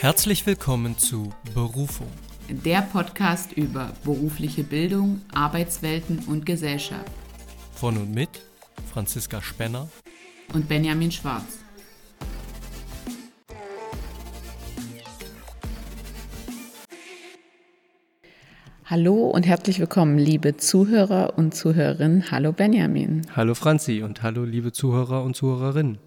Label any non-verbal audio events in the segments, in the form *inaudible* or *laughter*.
Herzlich willkommen zu Berufung. Der Podcast über berufliche Bildung, Arbeitswelten und Gesellschaft. Von und mit Franziska Spenner und Benjamin Schwarz. Hallo und herzlich willkommen, liebe Zuhörer und Zuhörerinnen. Hallo Benjamin. Hallo Franzi und hallo liebe Zuhörer und Zuhörerinnen.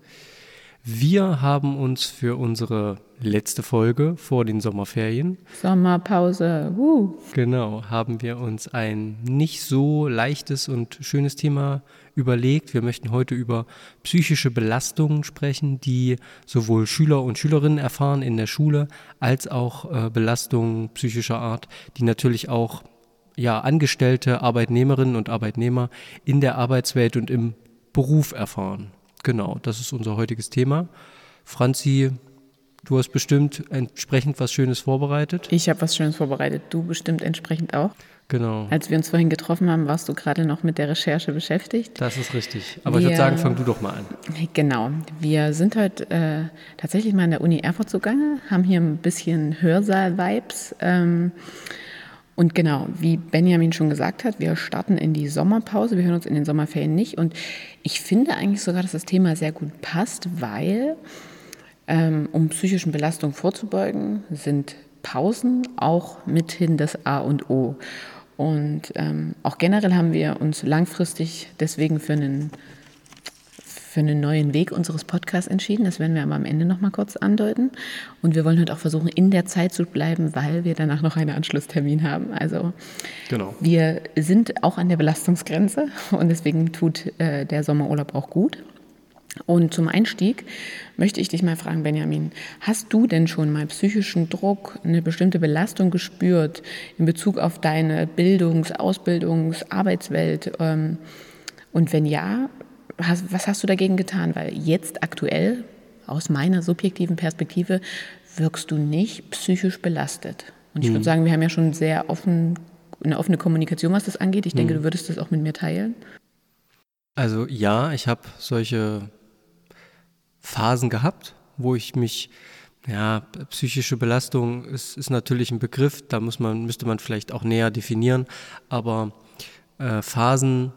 Wir haben uns für unsere letzte Folge vor den Sommerferien. Sommerpause. Uh. Genau, haben wir uns ein nicht so leichtes und schönes Thema überlegt. Wir möchten heute über psychische Belastungen sprechen, die sowohl Schüler und Schülerinnen erfahren in der Schule, als auch äh, Belastungen psychischer Art, die natürlich auch ja, Angestellte, Arbeitnehmerinnen und Arbeitnehmer in der Arbeitswelt und im Beruf erfahren. Genau, das ist unser heutiges Thema. Franzi, du hast bestimmt entsprechend was Schönes vorbereitet. Ich habe was Schönes vorbereitet, du bestimmt entsprechend auch. Genau. Als wir uns vorhin getroffen haben, warst du gerade noch mit der Recherche beschäftigt. Das ist richtig. Aber wir, ich würde sagen, fang du doch mal an. Genau. Wir sind heute äh, tatsächlich mal in der Uni Erfurt zugange, haben hier ein bisschen Hörsaal-Vibes. Ähm, und genau, wie Benjamin schon gesagt hat, wir starten in die Sommerpause. Wir hören uns in den Sommerferien nicht. Und ich finde eigentlich sogar, dass das Thema sehr gut passt, weil ähm, um psychischen Belastungen vorzubeugen, sind Pausen auch mithin das A und O. Und ähm, auch generell haben wir uns langfristig deswegen für einen für einen neuen Weg unseres Podcasts entschieden. Das werden wir aber am Ende noch mal kurz andeuten. Und wir wollen heute auch versuchen, in der Zeit zu bleiben, weil wir danach noch einen Anschlusstermin haben. Also genau. wir sind auch an der Belastungsgrenze und deswegen tut äh, der Sommerurlaub auch gut. Und zum Einstieg möchte ich dich mal fragen, Benjamin, hast du denn schon mal psychischen Druck, eine bestimmte Belastung gespürt in Bezug auf deine Bildungs-, Ausbildungs-, Arbeitswelt? Ähm, und wenn ja, was hast du dagegen getan? Weil jetzt aktuell, aus meiner subjektiven Perspektive, wirkst du nicht psychisch belastet. Und ich mhm. würde sagen, wir haben ja schon sehr offen, eine offene Kommunikation, was das angeht. Ich denke, mhm. du würdest das auch mit mir teilen. Also ja, ich habe solche Phasen gehabt, wo ich mich, ja, psychische Belastung ist, ist natürlich ein Begriff, da muss man, müsste man vielleicht auch näher definieren, aber äh, Phasen,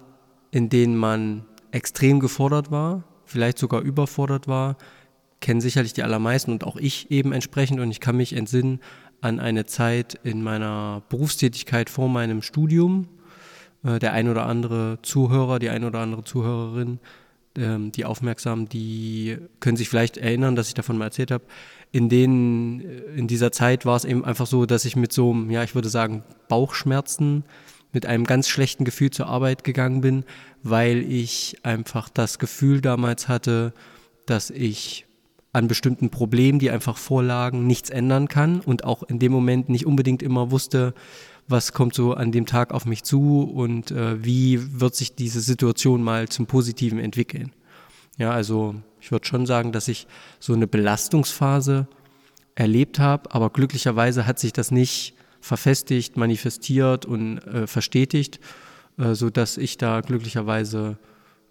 in denen man extrem gefordert war, vielleicht sogar überfordert war, kennen sicherlich die allermeisten und auch ich eben entsprechend. Und ich kann mich entsinnen an eine Zeit in meiner Berufstätigkeit vor meinem Studium. Äh, der ein oder andere Zuhörer, die ein oder andere Zuhörerin, ähm, die aufmerksam, die können sich vielleicht erinnern, dass ich davon mal erzählt habe. In, den, äh, in dieser Zeit war es eben einfach so, dass ich mit so, ja, ich würde sagen, Bauchschmerzen mit einem ganz schlechten Gefühl zur Arbeit gegangen bin, weil ich einfach das Gefühl damals hatte, dass ich an bestimmten Problemen, die einfach vorlagen, nichts ändern kann und auch in dem Moment nicht unbedingt immer wusste, was kommt so an dem Tag auf mich zu und äh, wie wird sich diese Situation mal zum Positiven entwickeln. Ja, also ich würde schon sagen, dass ich so eine Belastungsphase erlebt habe, aber glücklicherweise hat sich das nicht verfestigt, manifestiert und äh, verstetigt, äh, so dass ich da glücklicherweise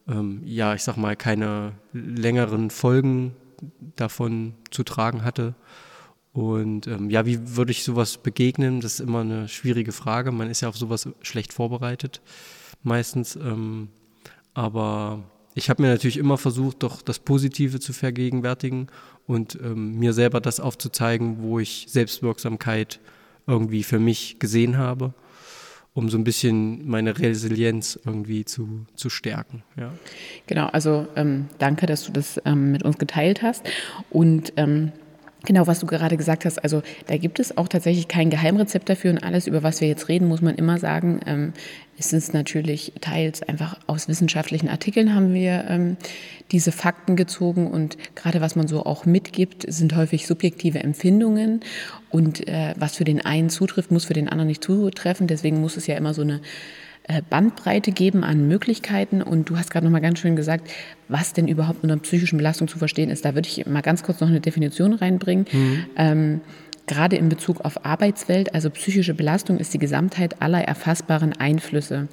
ähm, ja, ich sag mal, keine längeren Folgen davon zu tragen hatte. Und ähm, ja, wie würde ich sowas begegnen? Das ist immer eine schwierige Frage. Man ist ja auf sowas schlecht vorbereitet, meistens. Ähm, aber ich habe mir natürlich immer versucht, doch das Positive zu vergegenwärtigen und ähm, mir selber das aufzuzeigen, wo ich Selbstwirksamkeit irgendwie für mich gesehen habe, um so ein bisschen meine Resilienz irgendwie zu, zu stärken. Ja. Genau, also ähm, danke, dass du das ähm, mit uns geteilt hast. Und ähm, Genau, was du gerade gesagt hast, also da gibt es auch tatsächlich kein Geheimrezept dafür und alles, über was wir jetzt reden, muss man immer sagen, ähm, es ist natürlich teils einfach aus wissenschaftlichen Artikeln haben wir ähm, diese Fakten gezogen und gerade was man so auch mitgibt, sind häufig subjektive Empfindungen und äh, was für den einen zutrifft, muss für den anderen nicht zutreffen. Deswegen muss es ja immer so eine Bandbreite geben an Möglichkeiten. Und du hast gerade noch mal ganz schön gesagt, was denn überhaupt unter psychischen Belastung zu verstehen ist. Da würde ich mal ganz kurz noch eine Definition reinbringen. Mhm. Ähm, gerade in Bezug auf Arbeitswelt, also psychische Belastung ist die Gesamtheit aller erfassbaren Einflüsse,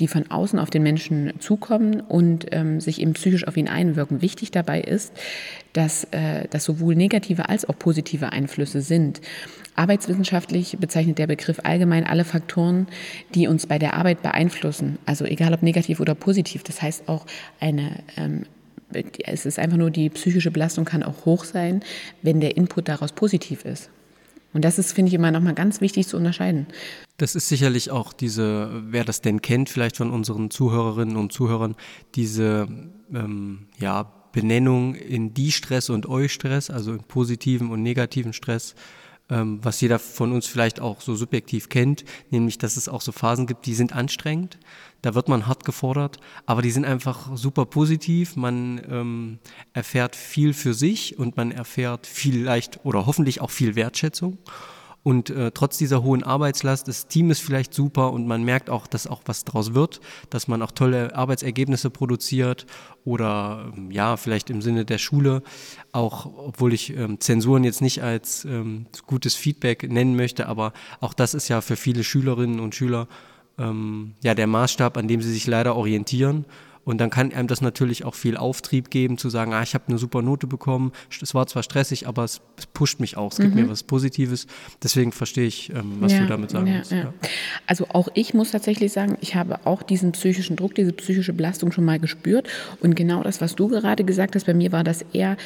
die von außen auf den Menschen zukommen und ähm, sich eben psychisch auf ihn einwirken. Wichtig dabei ist, dass äh, das sowohl negative als auch positive Einflüsse sind. Arbeitswissenschaftlich bezeichnet der Begriff allgemein alle Faktoren, die uns bei der Arbeit beeinflussen, also egal ob negativ oder positiv. Das heißt auch eine ähm, es ist einfach nur die psychische Belastung kann auch hoch sein, wenn der Input daraus positiv ist. Und das ist, finde ich, immer nochmal ganz wichtig zu unterscheiden. Das ist sicherlich auch diese, wer das denn kennt, vielleicht von unseren Zuhörerinnen und Zuhörern, diese ähm, ja, Benennung in die Stress und Eustress, also in positiven und negativen Stress ähm, was jeder von uns vielleicht auch so subjektiv kennt, nämlich dass es auch so Phasen gibt, die sind anstrengend, da wird man hart gefordert, aber die sind einfach super positiv, man ähm, erfährt viel für sich und man erfährt vielleicht oder hoffentlich auch viel Wertschätzung. Und äh, trotz dieser hohen Arbeitslast, das Team ist vielleicht super und man merkt auch, dass auch was draus wird, dass man auch tolle Arbeitsergebnisse produziert oder ähm, ja, vielleicht im Sinne der Schule, auch obwohl ich ähm, Zensuren jetzt nicht als ähm, gutes Feedback nennen möchte, aber auch das ist ja für viele Schülerinnen und Schüler ähm, ja der Maßstab, an dem sie sich leider orientieren. Und dann kann einem das natürlich auch viel Auftrieb geben, zu sagen, ah, ich habe eine super Note bekommen. Es war zwar stressig, aber es, es pusht mich auch. Es gibt mhm. mir was Positives. Deswegen verstehe ich, ähm, was ja, du damit sagen ja, willst. Ja. Also auch ich muss tatsächlich sagen, ich habe auch diesen psychischen Druck, diese psychische Belastung schon mal gespürt. Und genau das, was du gerade gesagt hast, bei mir war das eher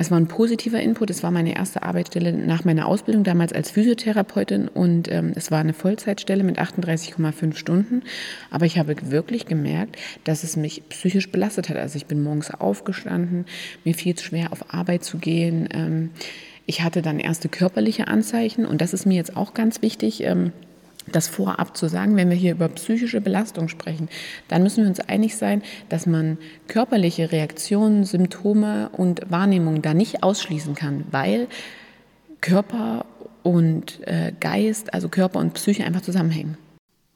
es war ein positiver Input. Es war meine erste Arbeitsstelle nach meiner Ausbildung, damals als Physiotherapeutin. Und ähm, es war eine Vollzeitstelle mit 38,5 Stunden. Aber ich habe wirklich gemerkt, dass es mich psychisch belastet hat. Also ich bin morgens aufgestanden, mir fiel es schwer, auf Arbeit zu gehen. Ähm, ich hatte dann erste körperliche Anzeichen. Und das ist mir jetzt auch ganz wichtig. Ähm, das vorab zu sagen, wenn wir hier über psychische Belastung sprechen, dann müssen wir uns einig sein, dass man körperliche Reaktionen, Symptome und Wahrnehmungen da nicht ausschließen kann, weil Körper und äh, Geist, also Körper und Psyche einfach zusammenhängen.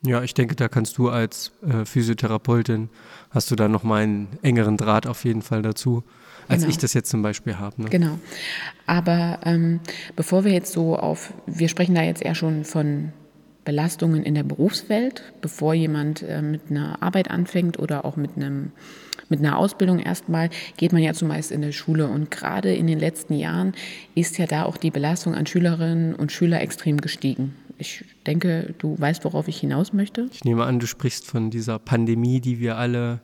Ja, ich denke, da kannst du als äh, Physiotherapeutin, hast du da nochmal einen engeren Draht auf jeden Fall dazu, als genau. ich das jetzt zum Beispiel habe. Ne? Genau. Aber ähm, bevor wir jetzt so auf, wir sprechen da jetzt eher schon von Belastungen in der Berufswelt, bevor jemand äh, mit einer Arbeit anfängt oder auch mit, einem, mit einer Ausbildung erstmal, geht man ja zumeist in der Schule. Und gerade in den letzten Jahren ist ja da auch die Belastung an Schülerinnen und Schüler extrem gestiegen. Ich denke, du weißt, worauf ich hinaus möchte. Ich nehme an, du sprichst von dieser Pandemie, die wir alle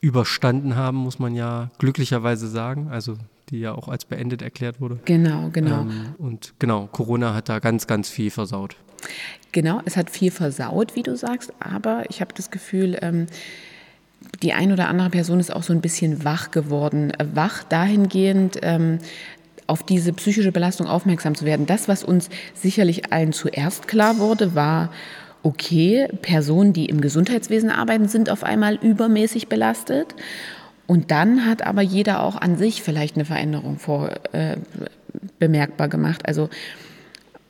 überstanden haben, muss man ja glücklicherweise sagen. Also die ja auch als beendet erklärt wurde. Genau, genau. Ähm, und genau, Corona hat da ganz, ganz viel versaut. Genau, es hat viel versaut, wie du sagst, aber ich habe das Gefühl, ähm, die ein oder andere Person ist auch so ein bisschen wach geworden. Wach dahingehend, ähm, auf diese psychische Belastung aufmerksam zu werden. Das, was uns sicherlich allen zuerst klar wurde, war, okay, Personen, die im Gesundheitswesen arbeiten, sind auf einmal übermäßig belastet. Und dann hat aber jeder auch an sich vielleicht eine Veränderung vor, äh, bemerkbar gemacht. Also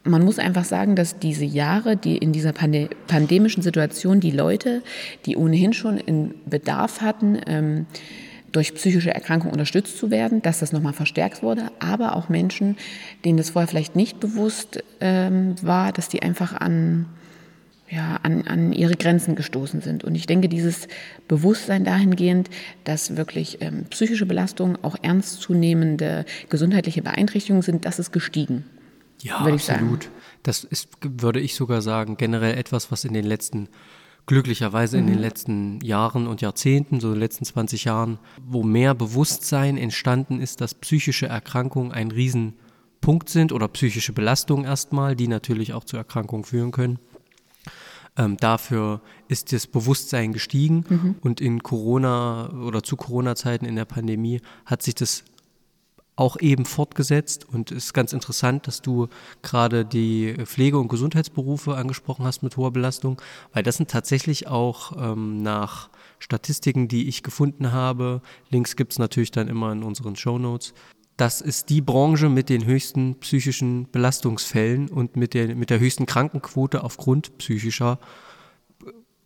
man muss einfach sagen, dass diese Jahre, die in dieser Pande pandemischen Situation die Leute, die ohnehin schon in Bedarf hatten, ähm, durch psychische Erkrankungen unterstützt zu werden, dass das nochmal verstärkt wurde, aber auch Menschen, denen das vorher vielleicht nicht bewusst ähm, war, dass die einfach an, ja, an, an ihre Grenzen gestoßen sind. Und ich denke, dieses Bewusstsein dahingehend, dass wirklich ähm, psychische Belastungen auch ernstzunehmende gesundheitliche Beeinträchtigungen sind, das ist gestiegen. Ja, würde ich absolut. Sagen. Das ist, würde ich sogar sagen, generell etwas, was in den letzten, glücklicherweise in den mhm. letzten Jahren und Jahrzehnten, so in den letzten 20 Jahren, wo mehr Bewusstsein entstanden ist, dass psychische Erkrankungen ein Riesenpunkt sind oder psychische Belastungen erstmal, die natürlich auch zu Erkrankungen führen können. Ähm, dafür ist das Bewusstsein gestiegen mhm. und in Corona oder zu Corona-Zeiten in der Pandemie hat sich das auch eben fortgesetzt. Und es ist ganz interessant, dass du gerade die Pflege- und Gesundheitsberufe angesprochen hast mit hoher Belastung, weil das sind tatsächlich auch ähm, nach Statistiken, die ich gefunden habe, Links gibt es natürlich dann immer in unseren Show Notes, das ist die Branche mit den höchsten psychischen Belastungsfällen und mit der, mit der höchsten Krankenquote aufgrund psychischer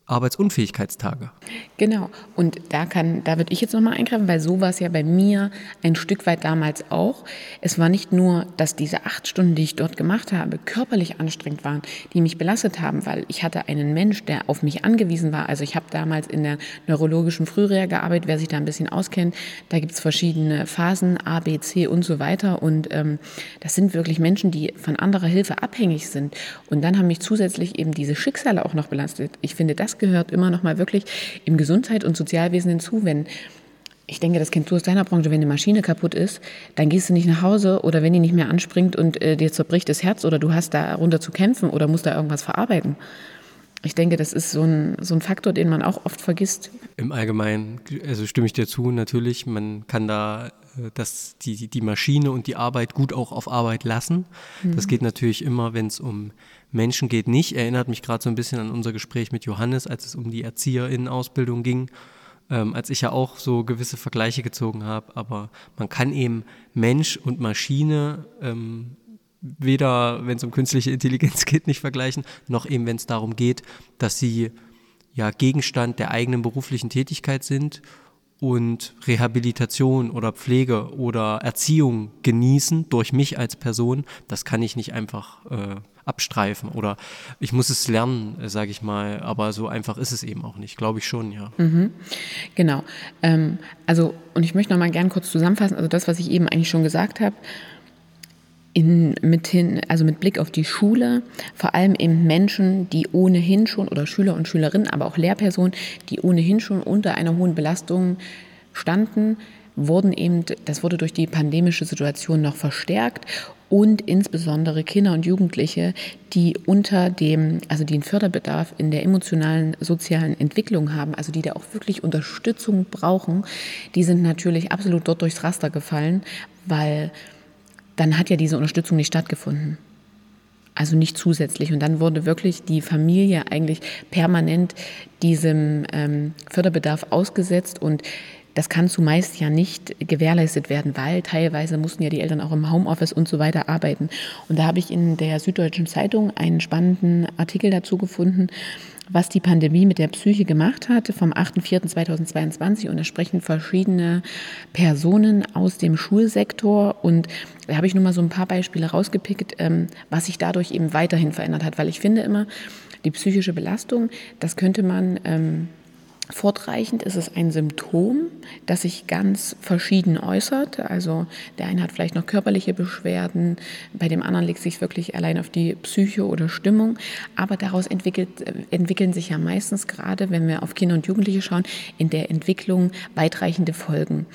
Arbeitsunfähigkeitstage. Genau. Und da kann, da würde ich jetzt nochmal eingreifen, weil so war es ja bei mir ein Stück weit damals auch. Es war nicht nur, dass diese acht Stunden, die ich dort gemacht habe, körperlich anstrengend waren, die mich belastet haben, weil ich hatte einen Mensch, der auf mich angewiesen war. Also ich habe damals in der neurologischen Frühreha gearbeitet, wer sich da ein bisschen auskennt. Da gibt es verschiedene Phasen, A, B, C und so weiter. Und ähm, das sind wirklich Menschen, die von anderer Hilfe abhängig sind. Und dann haben mich zusätzlich eben diese Schicksale auch noch belastet. Ich finde, das gehört immer noch mal wirklich im Gesundheit- und Sozialwesen hinzu. Wenn ich denke, das kennst du aus deiner Branche, wenn eine Maschine kaputt ist, dann gehst du nicht nach Hause oder wenn die nicht mehr anspringt und äh, dir zerbricht das Herz oder du hast darunter zu kämpfen oder musst da irgendwas verarbeiten. Ich denke, das ist so ein, so ein Faktor, den man auch oft vergisst. Im Allgemeinen, also stimme ich dir zu, natürlich, man kann da äh, das, die, die Maschine und die Arbeit gut auch auf Arbeit lassen. Mhm. Das geht natürlich immer, wenn es um Menschen geht nicht. Erinnert mich gerade so ein bisschen an unser Gespräch mit Johannes, als es um die Erzieherinnenausbildung ging, ähm, als ich ja auch so gewisse Vergleiche gezogen habe. Aber man kann eben Mensch und Maschine ähm, weder, wenn es um künstliche Intelligenz *laughs* geht, nicht vergleichen, noch eben, wenn es darum geht, dass sie ja Gegenstand der eigenen beruflichen Tätigkeit sind und Rehabilitation oder Pflege oder Erziehung genießen durch mich als Person, das kann ich nicht einfach äh, abstreifen oder ich muss es lernen, sage ich mal, aber so einfach ist es eben auch nicht, glaube ich schon, ja. Mhm. Genau. Ähm, also, und ich möchte noch mal gern kurz zusammenfassen, also das, was ich eben eigentlich schon gesagt habe, in, mit, hin, also mit Blick auf die Schule, vor allem eben Menschen, die ohnehin schon, oder Schüler und Schülerinnen, aber auch Lehrpersonen, die ohnehin schon unter einer hohen Belastung standen, wurden eben, das wurde durch die pandemische Situation noch verstärkt und insbesondere Kinder und Jugendliche, die unter dem, also die einen Förderbedarf in der emotionalen, sozialen Entwicklung haben, also die da auch wirklich Unterstützung brauchen, die sind natürlich absolut dort durchs Raster gefallen, weil dann hat ja diese Unterstützung nicht stattgefunden. Also nicht zusätzlich. Und dann wurde wirklich die Familie eigentlich permanent diesem ähm, Förderbedarf ausgesetzt und das kann zumeist ja nicht gewährleistet werden, weil teilweise mussten ja die Eltern auch im Homeoffice und so weiter arbeiten. Und da habe ich in der Süddeutschen Zeitung einen spannenden Artikel dazu gefunden, was die Pandemie mit der Psyche gemacht hat, vom 8.4.2022. Und da sprechen verschiedene Personen aus dem Schulsektor. Und da habe ich nur mal so ein paar Beispiele rausgepickt, ähm, was sich dadurch eben weiterhin verändert hat. Weil ich finde immer, die psychische Belastung, das könnte man ähm, Fortreichend ist es ein Symptom, das sich ganz verschieden äußert. Also der eine hat vielleicht noch körperliche Beschwerden, bei dem anderen legt sich wirklich allein auf die Psyche oder Stimmung. Aber daraus entwickelt, entwickeln sich ja meistens gerade, wenn wir auf Kinder und Jugendliche schauen, in der Entwicklung weitreichende Folgen.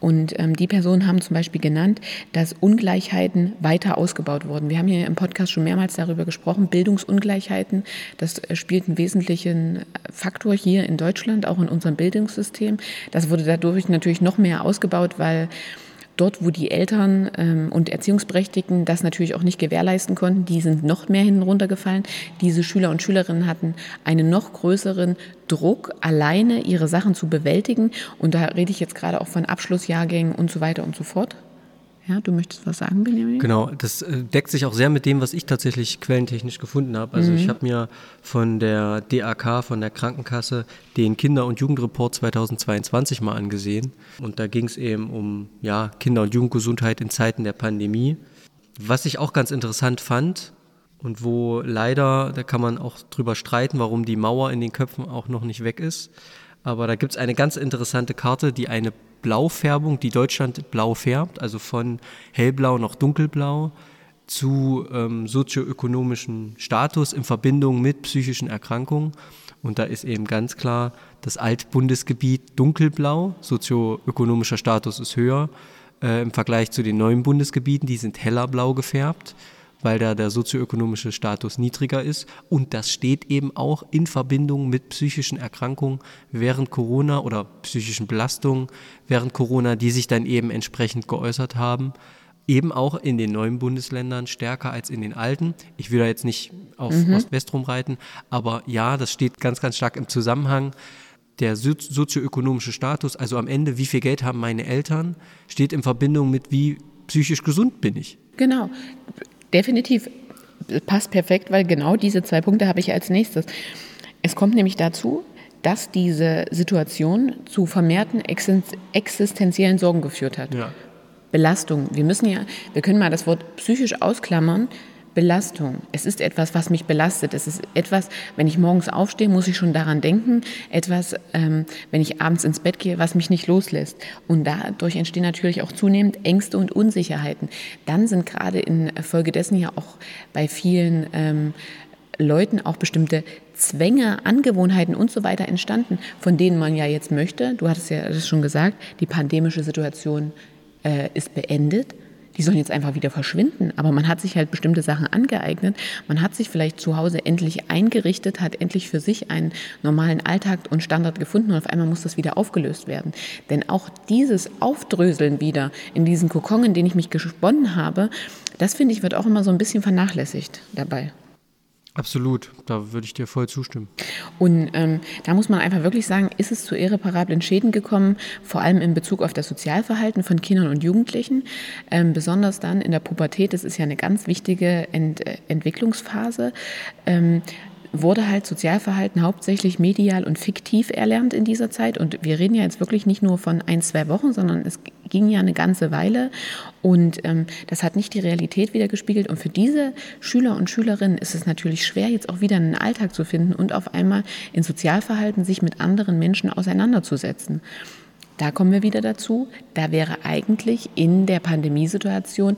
Und ähm, die Personen haben zum Beispiel genannt, dass Ungleichheiten weiter ausgebaut wurden. Wir haben hier im Podcast schon mehrmals darüber gesprochen, Bildungsungleichheiten, das äh, spielt einen wesentlichen äh, Faktor hier in Deutschland, auch in unserem Bildungssystem. Das wurde dadurch natürlich noch mehr ausgebaut, weil dort, wo die Eltern ähm, und Erziehungsberechtigten das natürlich auch nicht gewährleisten konnten, die sind noch mehr hinten runtergefallen. Diese Schüler und Schülerinnen hatten einen noch größeren Druck, alleine ihre Sachen zu bewältigen. Und da rede ich jetzt gerade auch von Abschlussjahrgängen und so weiter und so fort. Ja, du möchtest was sagen, Benjamin? Genau, das äh, deckt sich auch sehr mit dem, was ich tatsächlich quellentechnisch gefunden habe. Also mhm. ich habe mir von der DAK, von der Krankenkasse, den Kinder- und Jugendreport 2022 mal angesehen. Und da ging es eben um ja, Kinder- und Jugendgesundheit in Zeiten der Pandemie. Was ich auch ganz interessant fand und wo leider, da kann man auch drüber streiten, warum die Mauer in den Köpfen auch noch nicht weg ist. Aber da gibt es eine ganz interessante Karte, die eine Blaufärbung, die Deutschland blau färbt, also von hellblau nach dunkelblau zu ähm, sozioökonomischem Status in Verbindung mit psychischen Erkrankungen. Und da ist eben ganz klar das Altbundesgebiet dunkelblau, sozioökonomischer Status ist höher äh, im Vergleich zu den neuen Bundesgebieten, die sind heller blau gefärbt weil da der sozioökonomische Status niedriger ist. Und das steht eben auch in Verbindung mit psychischen Erkrankungen während Corona oder psychischen Belastungen während Corona, die sich dann eben entsprechend geäußert haben. Eben auch in den neuen Bundesländern stärker als in den alten. Ich will da jetzt nicht auf mhm. Ost-West rumreiten, aber ja, das steht ganz, ganz stark im Zusammenhang der sozioökonomische Status, also am Ende, wie viel Geld haben meine Eltern, steht in Verbindung mit, wie psychisch gesund bin ich. Genau. Definitiv passt perfekt, weil genau diese zwei Punkte habe ich als nächstes. es kommt nämlich dazu, dass diese Situation zu vermehrten existenziellen Sorgen geführt hat. Ja. Belastung. Wir müssen ja, wir können mal das Wort psychisch ausklammern. Belastung. Es ist etwas, was mich belastet. Es ist etwas, wenn ich morgens aufstehe, muss ich schon daran denken. Etwas, ähm, wenn ich abends ins Bett gehe, was mich nicht loslässt. Und dadurch entstehen natürlich auch zunehmend Ängste und Unsicherheiten. Dann sind gerade infolgedessen ja auch bei vielen ähm, Leuten auch bestimmte Zwänge, Angewohnheiten und so weiter entstanden, von denen man ja jetzt möchte, du hattest ja das schon gesagt, die pandemische Situation äh, ist beendet. Die sollen jetzt einfach wieder verschwinden. Aber man hat sich halt bestimmte Sachen angeeignet. Man hat sich vielleicht zu Hause endlich eingerichtet, hat endlich für sich einen normalen Alltag und Standard gefunden und auf einmal muss das wieder aufgelöst werden. Denn auch dieses Aufdröseln wieder in diesen Kokon, in den ich mich gesponnen habe, das finde ich, wird auch immer so ein bisschen vernachlässigt dabei. Absolut, da würde ich dir voll zustimmen. Und ähm, da muss man einfach wirklich sagen, ist es zu irreparablen Schäden gekommen, vor allem in Bezug auf das Sozialverhalten von Kindern und Jugendlichen, ähm, besonders dann in der Pubertät, das ist ja eine ganz wichtige Ent Entwicklungsphase. Ähm, wurde halt Sozialverhalten hauptsächlich medial und fiktiv erlernt in dieser Zeit. Und wir reden ja jetzt wirklich nicht nur von ein, zwei Wochen, sondern es ging ja eine ganze Weile. Und ähm, das hat nicht die Realität wiedergespiegelt. Und für diese Schüler und Schülerinnen ist es natürlich schwer, jetzt auch wieder einen Alltag zu finden und auf einmal in Sozialverhalten sich mit anderen Menschen auseinanderzusetzen. Da kommen wir wieder dazu. Da wäre eigentlich in der Pandemiesituation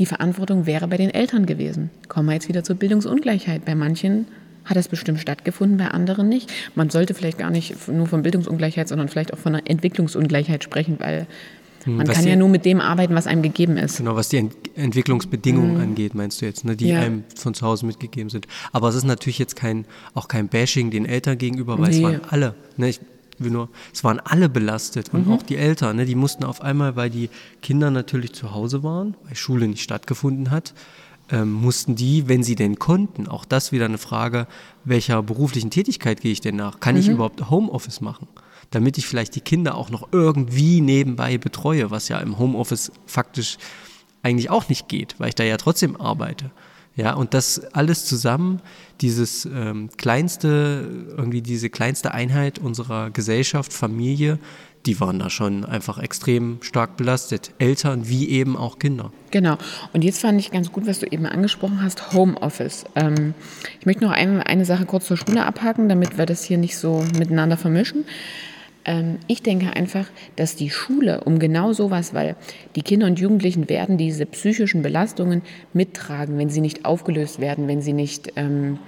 die Verantwortung wäre bei den Eltern gewesen. Kommen wir jetzt wieder zur Bildungsungleichheit. Bei manchen hat das bestimmt stattgefunden, bei anderen nicht. Man sollte vielleicht gar nicht nur von Bildungsungleichheit, sondern vielleicht auch von einer Entwicklungsungleichheit sprechen, weil hm, man was kann die, ja nur mit dem arbeiten, was einem gegeben ist. Genau, was die Ent Entwicklungsbedingungen mhm. angeht, meinst du jetzt, ne, die ja. einem von zu Hause mitgegeben sind. Aber es ist natürlich jetzt kein, auch kein Bashing den Eltern gegenüber, weil nee. es waren alle. Ne, ich will nur, es waren alle belastet und mhm. auch die Eltern. Ne, die mussten auf einmal, weil die Kinder natürlich zu Hause waren, weil Schule nicht stattgefunden hat, ähm, mussten die, wenn sie denn konnten, auch das wieder eine Frage, welcher beruflichen Tätigkeit gehe ich denn nach? Kann mhm. ich überhaupt Homeoffice machen? Damit ich vielleicht die Kinder auch noch irgendwie nebenbei betreue, was ja im Homeoffice faktisch eigentlich auch nicht geht, weil ich da ja trotzdem arbeite. Ja, und das alles zusammen, dieses ähm, kleinste, irgendwie diese kleinste Einheit unserer Gesellschaft, Familie, die waren da schon einfach extrem stark belastet. Eltern wie eben auch Kinder. Genau. Und jetzt fand ich ganz gut, was du eben angesprochen hast, Homeoffice. Ähm, ich möchte noch eine, eine Sache kurz zur Schule abhaken, damit wir das hier nicht so miteinander vermischen. Ähm, ich denke einfach, dass die Schule um genau sowas, weil die Kinder und Jugendlichen werden diese psychischen Belastungen mittragen, wenn sie nicht aufgelöst werden, wenn sie nicht, ähm,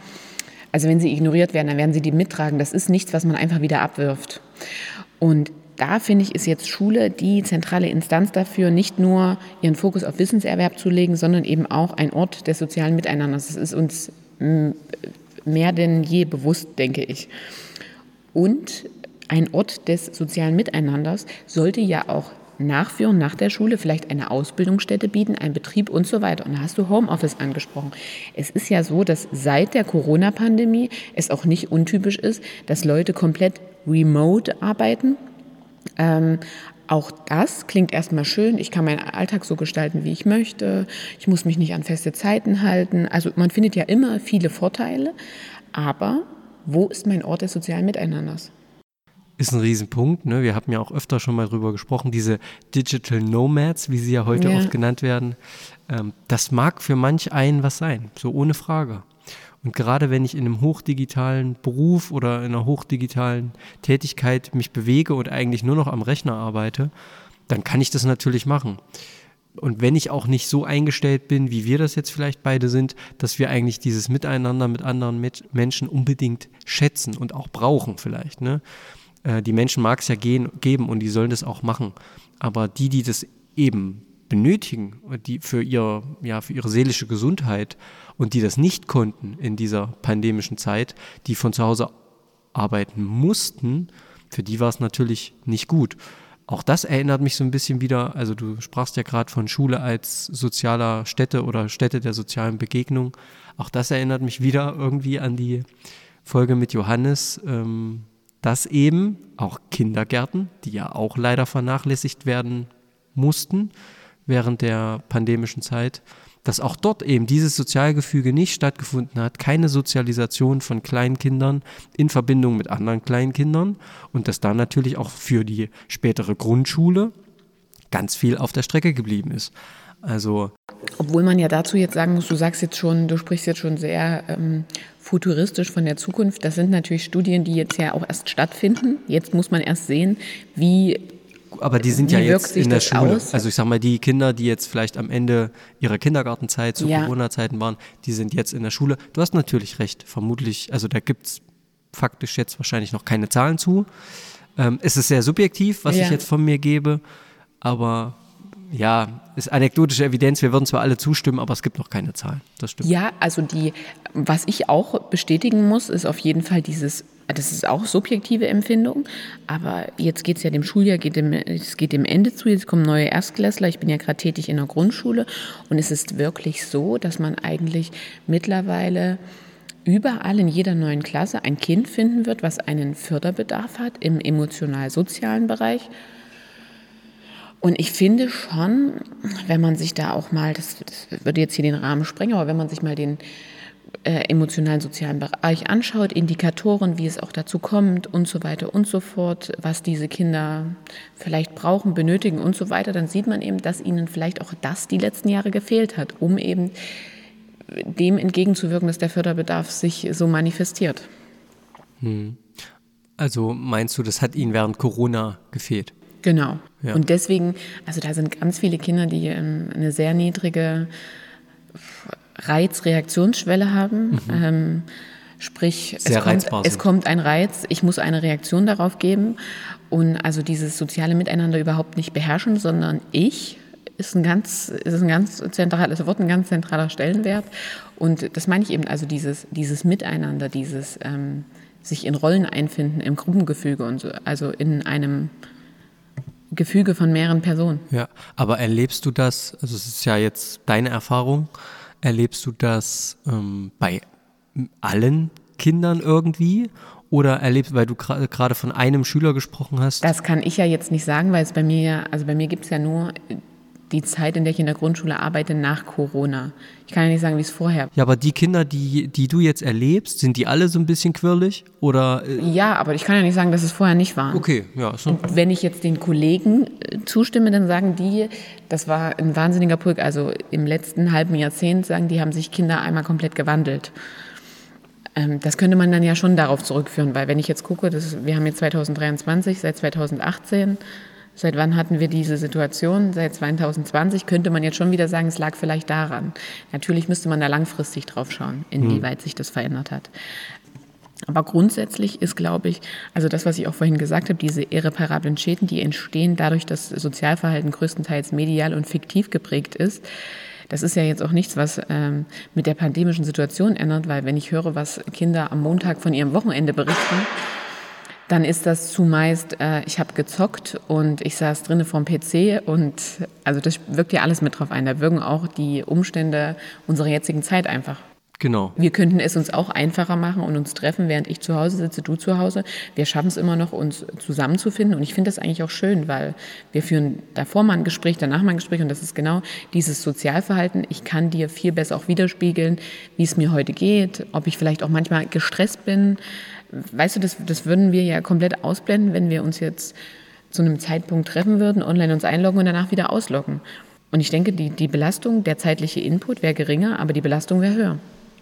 also wenn sie ignoriert werden, dann werden sie die mittragen. Das ist nichts, was man einfach wieder abwirft. Und da finde ich, ist jetzt Schule die zentrale Instanz dafür, nicht nur ihren Fokus auf Wissenserwerb zu legen, sondern eben auch ein Ort des sozialen Miteinanders. Das ist uns mehr denn je bewusst, denke ich. Und ein Ort des sozialen Miteinanders sollte ja auch nachführen nach der Schule, vielleicht eine Ausbildungsstätte bieten, einen Betrieb und so weiter. Und da hast du Homeoffice angesprochen. Es ist ja so, dass seit der Corona-Pandemie es auch nicht untypisch ist, dass Leute komplett remote arbeiten ähm, auch das klingt erstmal schön. Ich kann meinen Alltag so gestalten, wie ich möchte. Ich muss mich nicht an feste Zeiten halten. Also man findet ja immer viele Vorteile. Aber wo ist mein Ort des sozialen Miteinanders? Ist ein Riesenpunkt. Ne? Wir haben ja auch öfter schon mal drüber gesprochen, diese Digital Nomads, wie sie ja heute ja. oft genannt werden. Ähm, das mag für manch einen was sein, so ohne Frage. Und gerade wenn ich in einem hochdigitalen Beruf oder in einer hochdigitalen Tätigkeit mich bewege und eigentlich nur noch am Rechner arbeite, dann kann ich das natürlich machen. Und wenn ich auch nicht so eingestellt bin, wie wir das jetzt vielleicht beide sind, dass wir eigentlich dieses Miteinander mit anderen mit Menschen unbedingt schätzen und auch brauchen vielleicht. Ne? Äh, die Menschen mag es ja gehen, geben und die sollen das auch machen. Aber die, die das eben benötigen, die für, ihr, ja, für ihre seelische Gesundheit und die das nicht konnten in dieser pandemischen Zeit, die von zu Hause arbeiten mussten, für die war es natürlich nicht gut. Auch das erinnert mich so ein bisschen wieder, also du sprachst ja gerade von Schule als sozialer Stätte oder Stätte der sozialen Begegnung. Auch das erinnert mich wieder irgendwie an die Folge mit Johannes, ähm, dass eben auch Kindergärten, die ja auch leider vernachlässigt werden mussten, während der pandemischen Zeit, dass auch dort eben dieses Sozialgefüge nicht stattgefunden hat, keine Sozialisation von Kleinkindern in Verbindung mit anderen Kleinkindern und dass da natürlich auch für die spätere Grundschule ganz viel auf der Strecke geblieben ist. Also obwohl man ja dazu jetzt sagen muss, du sagst jetzt schon, du sprichst jetzt schon sehr ähm, futuristisch von der Zukunft. Das sind natürlich Studien, die jetzt ja auch erst stattfinden. Jetzt muss man erst sehen, wie aber die sind ja jetzt in der Schule. Aus? Also ich sag mal, die Kinder, die jetzt vielleicht am Ende ihrer Kindergartenzeit zu ja. Corona-Zeiten waren, die sind jetzt in der Schule. Du hast natürlich recht, vermutlich, also da gibt es faktisch jetzt wahrscheinlich noch keine Zahlen zu. Ähm, es ist sehr subjektiv, was ja. ich jetzt von mir gebe, aber ja, ist anekdotische Evidenz. Wir würden zwar alle zustimmen, aber es gibt noch keine Zahlen. Das stimmt. Ja, also die, was ich auch bestätigen muss, ist auf jeden Fall dieses, das ist auch subjektive Empfindung, aber jetzt geht es ja dem Schuljahr, geht dem, es geht dem Ende zu, jetzt kommen neue Erstklässler. Ich bin ja gerade tätig in der Grundschule und es ist wirklich so, dass man eigentlich mittlerweile überall in jeder neuen Klasse ein Kind finden wird, was einen Förderbedarf hat im emotional-sozialen Bereich und ich finde schon, wenn man sich da auch mal, das, das würde jetzt hier den Rahmen sprengen, aber wenn man sich mal den äh, emotionalen sozialen Bereich anschaut, Indikatoren, wie es auch dazu kommt und so weiter und so fort, was diese Kinder vielleicht brauchen, benötigen und so weiter, dann sieht man eben, dass ihnen vielleicht auch das die letzten Jahre gefehlt hat, um eben dem entgegenzuwirken, dass der Förderbedarf sich so manifestiert. Hm. Also meinst du, das hat ihnen während Corona gefehlt? Genau. Ja. Und deswegen, also da sind ganz viele Kinder, die ähm, eine sehr niedrige Reizreaktionsschwelle haben. Mhm. Ähm, sprich, es kommt, es kommt, ein Reiz, ich muss eine Reaktion darauf geben und also dieses soziale Miteinander überhaupt nicht beherrschen, sondern ich ist ein ganz, ist ein ganz zentrales Wort, ein ganz zentraler Stellenwert. Und das meine ich eben, also dieses, dieses Miteinander, dieses ähm, sich in Rollen einfinden, im Gruppengefüge und so, also in einem Gefüge von mehreren Personen. Ja, aber erlebst du das, also es ist ja jetzt deine Erfahrung, erlebst du das ähm, bei allen Kindern irgendwie? Oder erlebst, weil du gerade von einem Schüler gesprochen hast? Das kann ich ja jetzt nicht sagen, weil es bei mir also bei mir gibt es ja nur die Zeit, in der ich in der Grundschule arbeite, nach Corona. Ich kann ja nicht sagen, wie es vorher war. Ja, aber die Kinder, die, die du jetzt erlebst, sind die alle so ein bisschen quirlig? Oder, äh ja, aber ich kann ja nicht sagen, dass es vorher nicht war. Okay, ja. So. Und wenn ich jetzt den Kollegen äh, zustimme, dann sagen die, das war ein wahnsinniger Pulk. Also im letzten halben Jahrzehnt sagen die, haben sich Kinder einmal komplett gewandelt. Ähm, das könnte man dann ja schon darauf zurückführen, weil wenn ich jetzt gucke, das, wir haben jetzt 2023, seit 2018 Seit wann hatten wir diese Situation? Seit 2020 könnte man jetzt schon wieder sagen, es lag vielleicht daran. Natürlich müsste man da langfristig drauf schauen, inwieweit mhm. sich das verändert hat. Aber grundsätzlich ist, glaube ich, also das, was ich auch vorhin gesagt habe, diese irreparablen Schäden, die entstehen dadurch, dass Sozialverhalten größtenteils medial und fiktiv geprägt ist, das ist ja jetzt auch nichts, was ähm, mit der pandemischen Situation ändert, weil wenn ich höre, was Kinder am Montag von ihrem Wochenende berichten, dann ist das zumeist, äh, ich habe gezockt und ich saß drinnen vorm PC und also das wirkt ja alles mit drauf ein. Da wirken auch die Umstände unserer jetzigen Zeit einfach. Genau. Wir könnten es uns auch einfacher machen und uns treffen, während ich zu Hause sitze, du zu Hause. Wir schaffen es immer noch, uns zusammenzufinden. Und ich finde das eigentlich auch schön, weil wir führen davor mal ein Gespräch, danach mal ein Gespräch. Und das ist genau dieses Sozialverhalten. Ich kann dir viel besser auch widerspiegeln, wie es mir heute geht, ob ich vielleicht auch manchmal gestresst bin, weißt du, das, das würden wir ja komplett ausblenden, wenn wir uns jetzt zu einem Zeitpunkt treffen würden, online uns einloggen und danach wieder ausloggen. Und ich denke, die, die Belastung, der zeitliche Input wäre geringer, aber die Belastung wäre höher.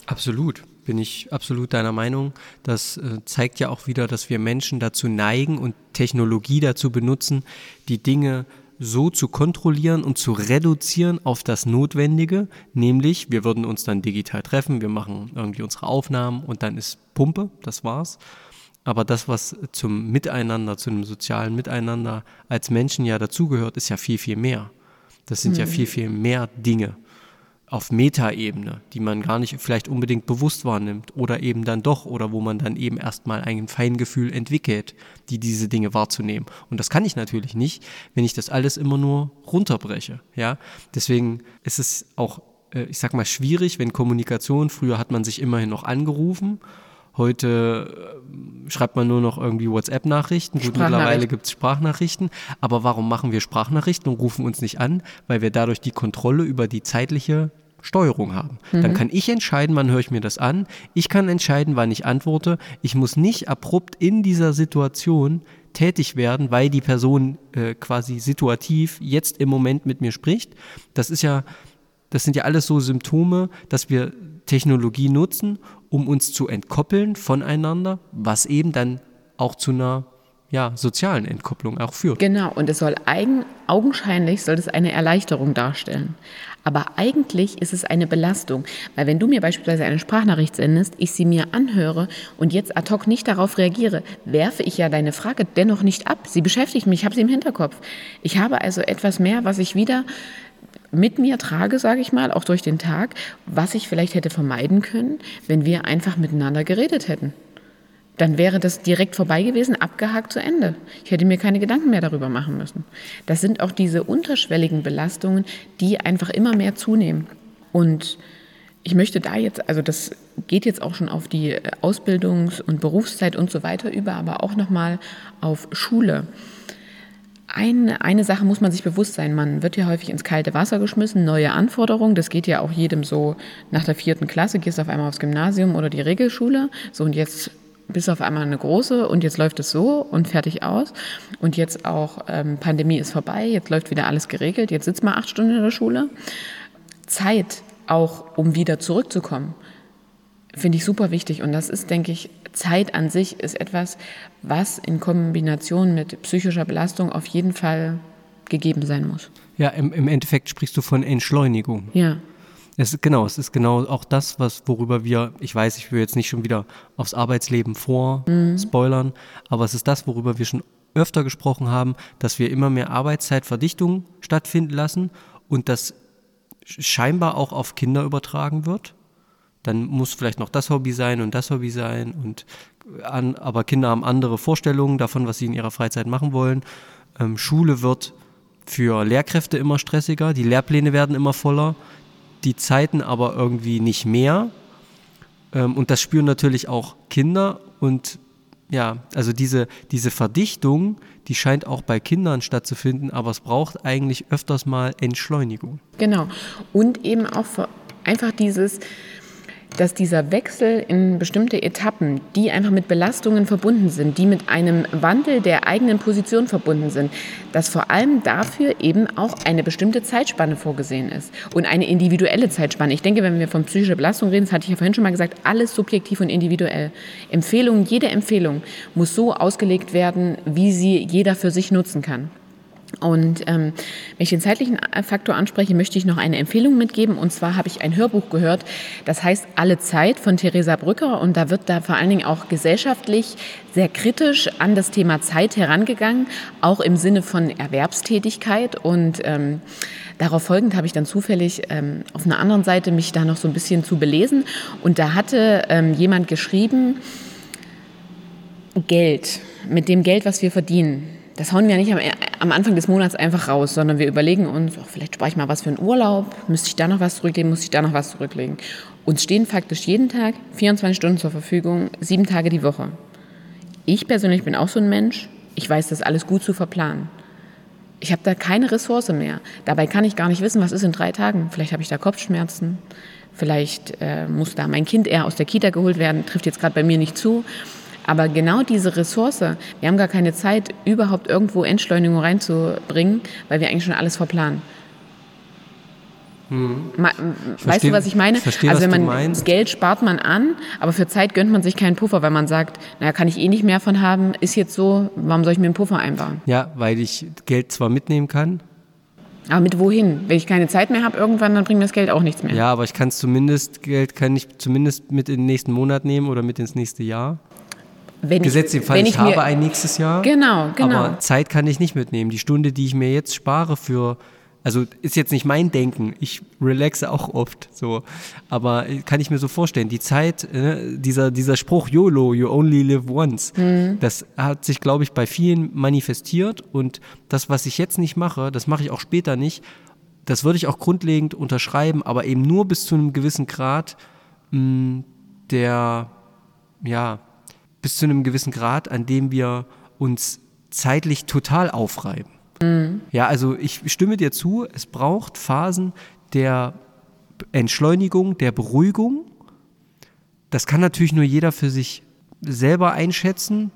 Absolut, bin ich absolut deiner Meinung. Das äh, zeigt ja auch wieder, dass wir Menschen dazu neigen und Technologie dazu benutzen, die Dinge so zu kontrollieren und zu reduzieren auf das Notwendige, nämlich wir würden uns dann digital treffen, wir machen irgendwie unsere Aufnahmen und dann ist Pumpe, das war's. Aber das, was zum Miteinander, zu einem sozialen Miteinander als Menschen ja dazugehört, ist ja viel, viel mehr. Das sind mhm. ja viel, viel mehr Dinge auf Metaebene, die man gar nicht vielleicht unbedingt bewusst wahrnimmt oder eben dann doch oder wo man dann eben erstmal ein Feingefühl entwickelt, die diese Dinge wahrzunehmen. Und das kann ich natürlich nicht, wenn ich das alles immer nur runterbreche. Ja, deswegen ist es auch, äh, ich sag mal, schwierig, wenn Kommunikation, früher hat man sich immerhin noch angerufen Heute äh, schreibt man nur noch irgendwie WhatsApp-Nachrichten. Gut, mittlerweile gibt es Sprachnachrichten. Aber warum machen wir Sprachnachrichten und rufen uns nicht an? Weil wir dadurch die Kontrolle über die zeitliche Steuerung haben. Mhm. Dann kann ich entscheiden, wann höre ich mir das an. Ich kann entscheiden, wann ich antworte. Ich muss nicht abrupt in dieser Situation tätig werden, weil die Person äh, quasi situativ jetzt im Moment mit mir spricht. Das ist ja, das sind ja alles so Symptome, dass wir Technologie nutzen, um uns zu entkoppeln voneinander, was eben dann auch zu einer ja, sozialen Entkopplung auch führt. Genau, und es soll eigen, augenscheinlich soll es eine Erleichterung darstellen. Aber eigentlich ist es eine Belastung, weil wenn du mir beispielsweise eine Sprachnachricht sendest, ich sie mir anhöre und jetzt ad hoc nicht darauf reagiere, werfe ich ja deine Frage dennoch nicht ab. Sie beschäftigt mich, ich habe sie im Hinterkopf. Ich habe also etwas mehr, was ich wieder mit mir trage, sage ich mal, auch durch den Tag, was ich vielleicht hätte vermeiden können, wenn wir einfach miteinander geredet hätten. Dann wäre das direkt vorbei gewesen, abgehakt zu Ende. Ich hätte mir keine Gedanken mehr darüber machen müssen. Das sind auch diese unterschwelligen Belastungen, die einfach immer mehr zunehmen. Und ich möchte da jetzt, also das geht jetzt auch schon auf die Ausbildungs- und Berufszeit und so weiter über, aber auch nochmal auf Schule. Eine, eine Sache muss man sich bewusst sein, man wird ja häufig ins kalte Wasser geschmissen, neue Anforderungen, das geht ja auch jedem so nach der vierten Klasse, gehst auf einmal aufs Gymnasium oder die Regelschule, so und jetzt bist auf einmal eine große und jetzt läuft es so und fertig aus und jetzt auch ähm, Pandemie ist vorbei, jetzt läuft wieder alles geregelt, jetzt sitzt man acht Stunden in der Schule. Zeit auch, um wieder zurückzukommen, finde ich super wichtig und das ist, denke ich, Zeit an sich ist etwas, was in Kombination mit psychischer Belastung auf jeden Fall gegeben sein muss. Ja, im, im Endeffekt sprichst du von Entschleunigung. Ja. Es ist, genau, es ist genau auch das, was, worüber wir, ich weiß, ich will jetzt nicht schon wieder aufs Arbeitsleben vorspoilern, mhm. aber es ist das, worüber wir schon öfter gesprochen haben, dass wir immer mehr Arbeitszeitverdichtung stattfinden lassen und das scheinbar auch auf Kinder übertragen wird dann muss vielleicht noch das Hobby sein und das Hobby sein und an, aber Kinder haben andere Vorstellungen davon, was sie in ihrer Freizeit machen wollen. Ähm, Schule wird für Lehrkräfte immer stressiger, die Lehrpläne werden immer voller, die Zeiten aber irgendwie nicht mehr. Ähm, und das spüren natürlich auch Kinder und ja, also diese, diese Verdichtung, die scheint auch bei Kindern stattzufinden, aber es braucht eigentlich öfters mal Entschleunigung. Genau. Und eben auch einfach dieses, dass dieser Wechsel in bestimmte Etappen, die einfach mit Belastungen verbunden sind, die mit einem Wandel der eigenen Position verbunden sind, dass vor allem dafür eben auch eine bestimmte Zeitspanne vorgesehen ist und eine individuelle Zeitspanne. Ich denke, wenn wir von psychischer Belastung reden, das hatte ich ja vorhin schon mal gesagt, alles subjektiv und individuell. Empfehlungen, jede Empfehlung muss so ausgelegt werden, wie sie jeder für sich nutzen kann. Und ähm, wenn ich den zeitlichen Faktor anspreche, möchte ich noch eine Empfehlung mitgeben. Und zwar habe ich ein Hörbuch gehört, das heißt Alle Zeit von Theresa Brücker. Und da wird da vor allen Dingen auch gesellschaftlich sehr kritisch an das Thema Zeit herangegangen, auch im Sinne von Erwerbstätigkeit. Und ähm, darauf folgend habe ich dann zufällig ähm, auf einer anderen Seite mich da noch so ein bisschen zu belesen. Und da hatte ähm, jemand geschrieben, Geld, mit dem Geld, was wir verdienen, das hauen wir nicht am, am, Anfang des Monats einfach raus, sondern wir überlegen uns, oh, vielleicht spare ich mal was für einen Urlaub, müsste ich da noch was zurücklegen, muss ich da noch was zurücklegen. Uns stehen faktisch jeden Tag 24 Stunden zur Verfügung, sieben Tage die Woche. Ich persönlich bin auch so ein Mensch, ich weiß das alles gut zu verplanen. Ich habe da keine Ressource mehr. Dabei kann ich gar nicht wissen, was ist in drei Tagen. Vielleicht habe ich da Kopfschmerzen, vielleicht äh, muss da mein Kind eher aus der Kita geholt werden, trifft jetzt gerade bei mir nicht zu. Aber genau diese Ressource, wir haben gar keine Zeit, überhaupt irgendwo Entschleunigung reinzubringen, weil wir eigentlich schon alles verplanen. Hm. weißt versteh, du, was ich meine? Versteh, also wenn man Geld spart man an, aber für Zeit gönnt man sich keinen Puffer, weil man sagt, naja, kann ich eh nicht mehr von haben, ist jetzt so, warum soll ich mir einen Puffer einbauen? Ja, weil ich Geld zwar mitnehmen kann. Aber mit wohin? Wenn ich keine Zeit mehr habe irgendwann, dann bringt mir das Geld auch nichts mehr. Ja, aber ich kann zumindest, Geld kann ich zumindest mit in den nächsten Monat nehmen oder mit ins nächste Jahr. Wenn Gesetzt ich, Fall, ich, habe ein nächstes Jahr. Genau, genau. Aber Zeit kann ich nicht mitnehmen. Die Stunde, die ich mir jetzt spare für, also ist jetzt nicht mein Denken. Ich relaxe auch oft so. Aber kann ich mir so vorstellen, die Zeit, äh, dieser, dieser Spruch YOLO, you only live once, mhm. das hat sich, glaube ich, bei vielen manifestiert. Und das, was ich jetzt nicht mache, das mache ich auch später nicht. Das würde ich auch grundlegend unterschreiben, aber eben nur bis zu einem gewissen Grad mh, der, ja, bis zu einem gewissen Grad, an dem wir uns zeitlich total aufreiben. Mhm. Ja, also ich stimme dir zu, es braucht Phasen der Entschleunigung, der Beruhigung. Das kann natürlich nur jeder für sich selber einschätzen.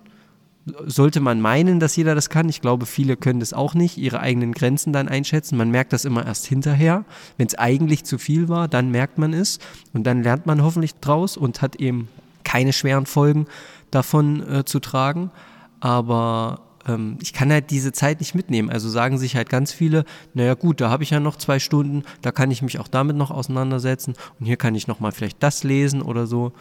Sollte man meinen, dass jeder das kann. Ich glaube, viele können das auch nicht, ihre eigenen Grenzen dann einschätzen. Man merkt das immer erst hinterher. Wenn es eigentlich zu viel war, dann merkt man es. Und dann lernt man hoffentlich draus und hat eben keine schweren Folgen davon äh, zu tragen. Aber ähm, ich kann halt diese Zeit nicht mitnehmen. Also sagen sich halt ganz viele, naja gut, da habe ich ja noch zwei Stunden, da kann ich mich auch damit noch auseinandersetzen und hier kann ich nochmal vielleicht das lesen oder so.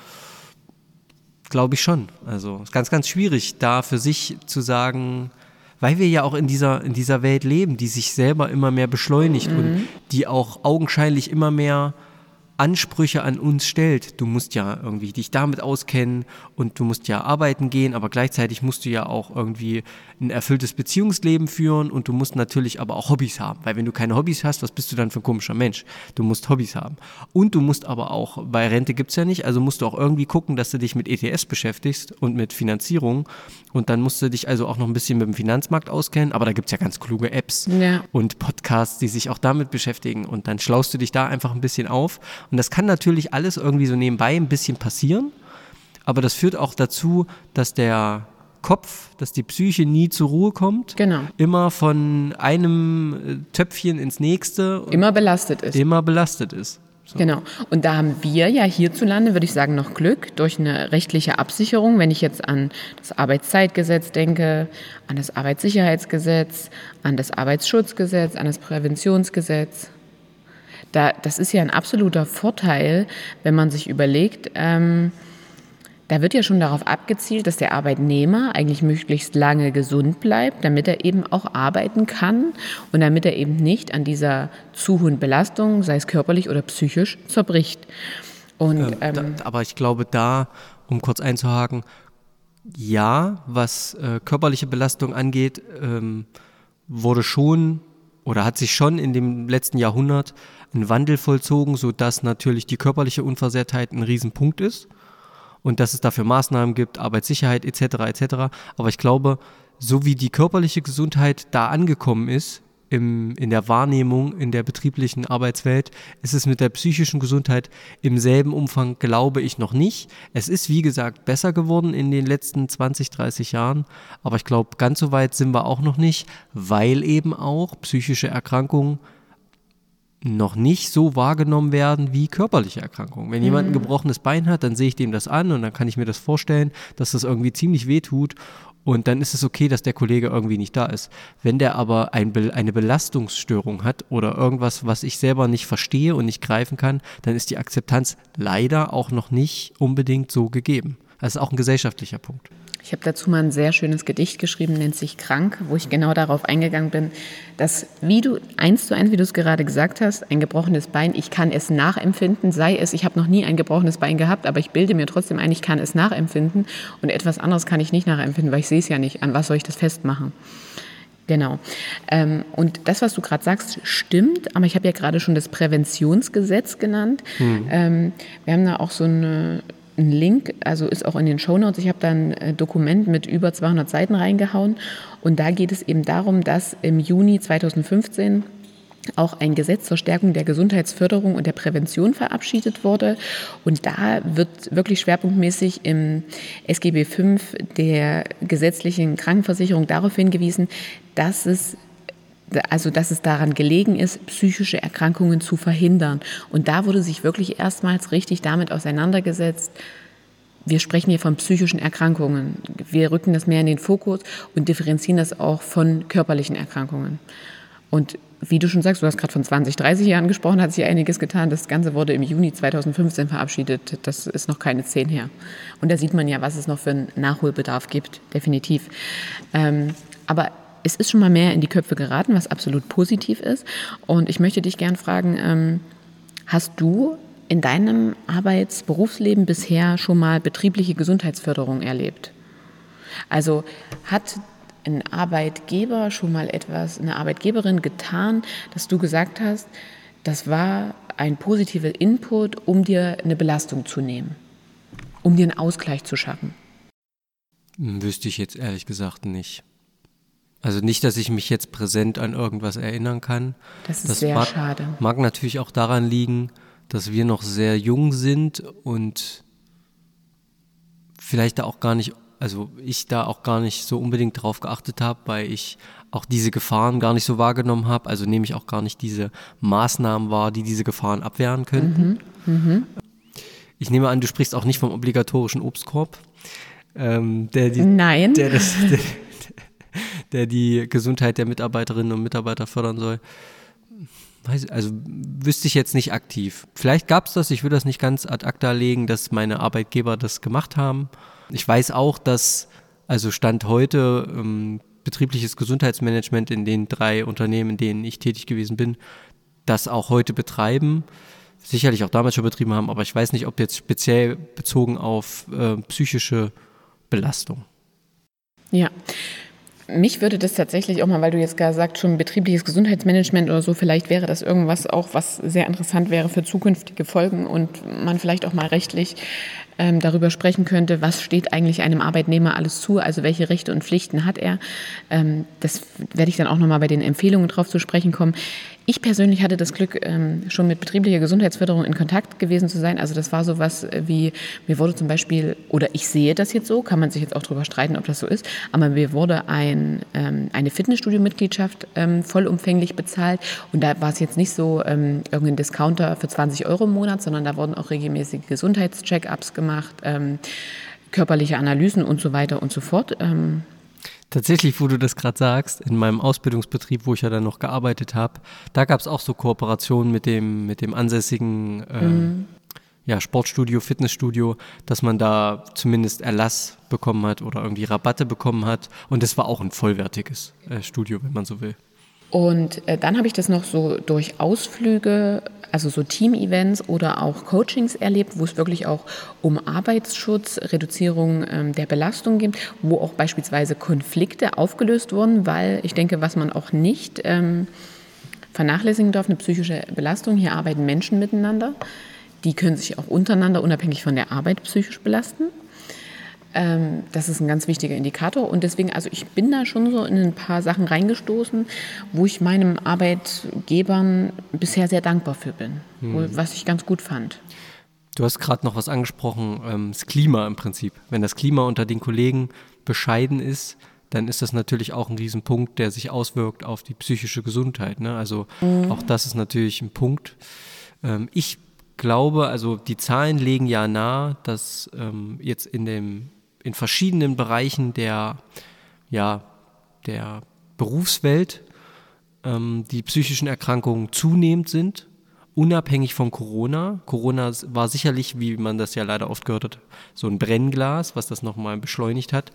Glaube ich schon. Also es ist ganz, ganz schwierig, da für sich zu sagen, weil wir ja auch in dieser, in dieser Welt leben, die sich selber immer mehr beschleunigt mhm. und die auch augenscheinlich immer mehr Ansprüche an uns stellt. Du musst ja irgendwie dich damit auskennen und du musst ja arbeiten gehen, aber gleichzeitig musst du ja auch irgendwie ein erfülltes Beziehungsleben führen und du musst natürlich aber auch Hobbys haben, weil wenn du keine Hobbys hast, was bist du dann für ein komischer Mensch? Du musst Hobbys haben. Und du musst aber auch, bei Rente gibt es ja nicht, also musst du auch irgendwie gucken, dass du dich mit ETS beschäftigst und mit Finanzierung und dann musst du dich also auch noch ein bisschen mit dem Finanzmarkt auskennen, aber da gibt es ja ganz kluge Apps ja. und Podcasts, die sich auch damit beschäftigen und dann schlaust du dich da einfach ein bisschen auf und das kann natürlich alles irgendwie so nebenbei ein bisschen passieren, aber das führt auch dazu, dass der Kopf, dass die Psyche nie zur Ruhe kommt. Genau. Immer von einem äh, Töpfchen ins nächste. Immer belastet ist. Immer belastet ist. So. Genau. Und da haben wir ja hierzulande, würde ich sagen, noch Glück durch eine rechtliche Absicherung. Wenn ich jetzt an das Arbeitszeitgesetz denke, an das Arbeitssicherheitsgesetz, an das Arbeitsschutzgesetz, an das Präventionsgesetz. Da, das ist ja ein absoluter Vorteil, wenn man sich überlegt, ähm, da wird ja schon darauf abgezielt, dass der Arbeitnehmer eigentlich möglichst lange gesund bleibt, damit er eben auch arbeiten kann und damit er eben nicht an dieser zu hohen Belastung, sei es körperlich oder psychisch, zerbricht. Und, ähm, ähm, da, aber ich glaube, da, um kurz einzuhaken, ja, was äh, körperliche Belastung angeht, ähm, wurde schon oder hat sich schon in dem letzten Jahrhundert ein Wandel vollzogen, sodass natürlich die körperliche Unversehrtheit ein Riesenpunkt ist und dass es dafür Maßnahmen gibt, Arbeitssicherheit etc. etc. Aber ich glaube, so wie die körperliche Gesundheit da angekommen ist, im, in der Wahrnehmung in der betrieblichen Arbeitswelt ist es mit der psychischen Gesundheit im selben Umfang, glaube ich, noch nicht. Es ist, wie gesagt, besser geworden in den letzten 20, 30 Jahren, aber ich glaube, ganz so weit sind wir auch noch nicht, weil eben auch psychische Erkrankungen noch nicht so wahrgenommen werden wie körperliche Erkrankungen. Wenn mhm. jemand ein mhm. gebrochenes Bein hat, dann sehe ich dem das an und dann kann ich mir das vorstellen, dass das irgendwie ziemlich weh tut und dann ist es okay, dass der Kollege irgendwie nicht da ist. Wenn der aber ein eine Belastungsstörung hat oder irgendwas, was ich selber nicht verstehe und nicht greifen kann, dann ist die Akzeptanz leider auch noch nicht unbedingt so gegeben. Das ist auch ein gesellschaftlicher Punkt. Ich habe dazu mal ein sehr schönes Gedicht geschrieben, nennt sich Krank, wo ich genau darauf eingegangen bin, dass, wie du eins zu eins, wie du es gerade gesagt hast, ein gebrochenes Bein, ich kann es nachempfinden, sei es, ich habe noch nie ein gebrochenes Bein gehabt, aber ich bilde mir trotzdem ein, ich kann es nachempfinden und etwas anderes kann ich nicht nachempfinden, weil ich sehe es ja nicht. An was soll ich das festmachen? Genau. Ähm, und das, was du gerade sagst, stimmt, aber ich habe ja gerade schon das Präventionsgesetz genannt. Mhm. Wir haben da auch so eine ein Link, also ist auch in den Shownotes. Ich habe da ein äh, Dokument mit über 200 Seiten reingehauen und da geht es eben darum, dass im Juni 2015 auch ein Gesetz zur Stärkung der Gesundheitsförderung und der Prävention verabschiedet wurde. Und da wird wirklich schwerpunktmäßig im SGB V der gesetzlichen Krankenversicherung darauf hingewiesen, dass es also dass es daran gelegen ist, psychische Erkrankungen zu verhindern. Und da wurde sich wirklich erstmals richtig damit auseinandergesetzt. Wir sprechen hier von psychischen Erkrankungen. Wir rücken das mehr in den Fokus und differenzieren das auch von körperlichen Erkrankungen. Und wie du schon sagst, du hast gerade von 20, 30 Jahren gesprochen, hat sich einiges getan. Das Ganze wurde im Juni 2015 verabschiedet. Das ist noch keine zehn her. Und da sieht man ja, was es noch für einen Nachholbedarf gibt, definitiv. Ähm, aber es ist schon mal mehr in die Köpfe geraten, was absolut positiv ist. Und ich möchte dich gern fragen, ähm, hast du in deinem Arbeitsberufsleben bisher schon mal betriebliche Gesundheitsförderung erlebt? Also hat ein Arbeitgeber schon mal etwas, eine Arbeitgeberin getan, dass du gesagt hast, das war ein positiver Input, um dir eine Belastung zu nehmen, um dir einen Ausgleich zu schaffen? Wüsste ich jetzt ehrlich gesagt nicht. Also nicht, dass ich mich jetzt präsent an irgendwas erinnern kann. Das ist das sehr mag, schade. Mag natürlich auch daran liegen, dass wir noch sehr jung sind und vielleicht da auch gar nicht, also ich da auch gar nicht so unbedingt drauf geachtet habe, weil ich auch diese Gefahren gar nicht so wahrgenommen habe. Also nehme ich auch gar nicht diese Maßnahmen wahr, die diese Gefahren abwehren könnten. Mhm. Mhm. Ich nehme an, du sprichst auch nicht vom obligatorischen Obstkorb. Ähm, der die, Nein. Der, das, der, *laughs* der die Gesundheit der Mitarbeiterinnen und Mitarbeiter fördern soll. Also wüsste ich jetzt nicht aktiv. Vielleicht gab es das, ich will das nicht ganz ad acta legen, dass meine Arbeitgeber das gemacht haben. Ich weiß auch, dass, also Stand heute, ähm, betriebliches Gesundheitsmanagement in den drei Unternehmen, in denen ich tätig gewesen bin, das auch heute betreiben. Sicherlich auch damals schon betrieben haben, aber ich weiß nicht, ob jetzt speziell bezogen auf äh, psychische Belastung. Ja, mich würde das tatsächlich auch mal, weil du jetzt gerade sagst, schon betriebliches Gesundheitsmanagement oder so, vielleicht wäre das irgendwas auch, was sehr interessant wäre für zukünftige Folgen und man vielleicht auch mal rechtlich ähm, darüber sprechen könnte, was steht eigentlich einem Arbeitnehmer alles zu, also welche Rechte und Pflichten hat er. Ähm, das werde ich dann auch nochmal bei den Empfehlungen drauf zu sprechen kommen. Ich persönlich hatte das Glück, ähm, schon mit betrieblicher Gesundheitsförderung in Kontakt gewesen zu sein. Also das war so was wie, mir wurde zum Beispiel, oder ich sehe das jetzt so, kann man sich jetzt auch darüber streiten, ob das so ist, aber mir wurde ein, ähm, eine Fitnessstudio-Mitgliedschaft ähm, vollumfänglich bezahlt. Und da war es jetzt nicht so irgendein Discounter für 20 Euro im Monat, sondern da wurden auch regelmäßige Gesundheitscheck-ups gemacht, körperliche Analysen und so weiter und so fort. Tatsächlich, wo du das gerade sagst, in meinem Ausbildungsbetrieb, wo ich ja dann noch gearbeitet habe, da gab es auch so Kooperationen mit dem, mit dem ansässigen äh, mhm. ja, Sportstudio, Fitnessstudio, dass man da zumindest Erlass bekommen hat oder irgendwie Rabatte bekommen hat. Und das war auch ein vollwertiges äh, Studio, wenn man so will. Und äh, dann habe ich das noch so durch Ausflüge, also so Team-Events oder auch Coachings erlebt, wo es wirklich auch um Arbeitsschutz, Reduzierung ähm, der Belastung geht, wo auch beispielsweise Konflikte aufgelöst wurden, weil ich denke, was man auch nicht ähm, vernachlässigen darf, eine psychische Belastung, hier arbeiten Menschen miteinander, die können sich auch untereinander unabhängig von der Arbeit psychisch belasten. Ähm, das ist ein ganz wichtiger Indikator. Und deswegen, also ich bin da schon so in ein paar Sachen reingestoßen, wo ich meinem Arbeitgebern bisher sehr dankbar für bin, hm. was ich ganz gut fand. Du hast gerade noch was angesprochen, ähm, das Klima im Prinzip. Wenn das Klima unter den Kollegen bescheiden ist, dann ist das natürlich auch ein Riesenpunkt, der sich auswirkt auf die psychische Gesundheit. Ne? Also mhm. auch das ist natürlich ein Punkt. Ähm, ich glaube, also die Zahlen legen ja nahe, dass jetzt in dem in verschiedenen Bereichen der, ja, der Berufswelt ähm, die psychischen Erkrankungen zunehmend sind, unabhängig von Corona. Corona war sicherlich, wie man das ja leider oft gehört hat, so ein Brennglas, was das nochmal beschleunigt hat.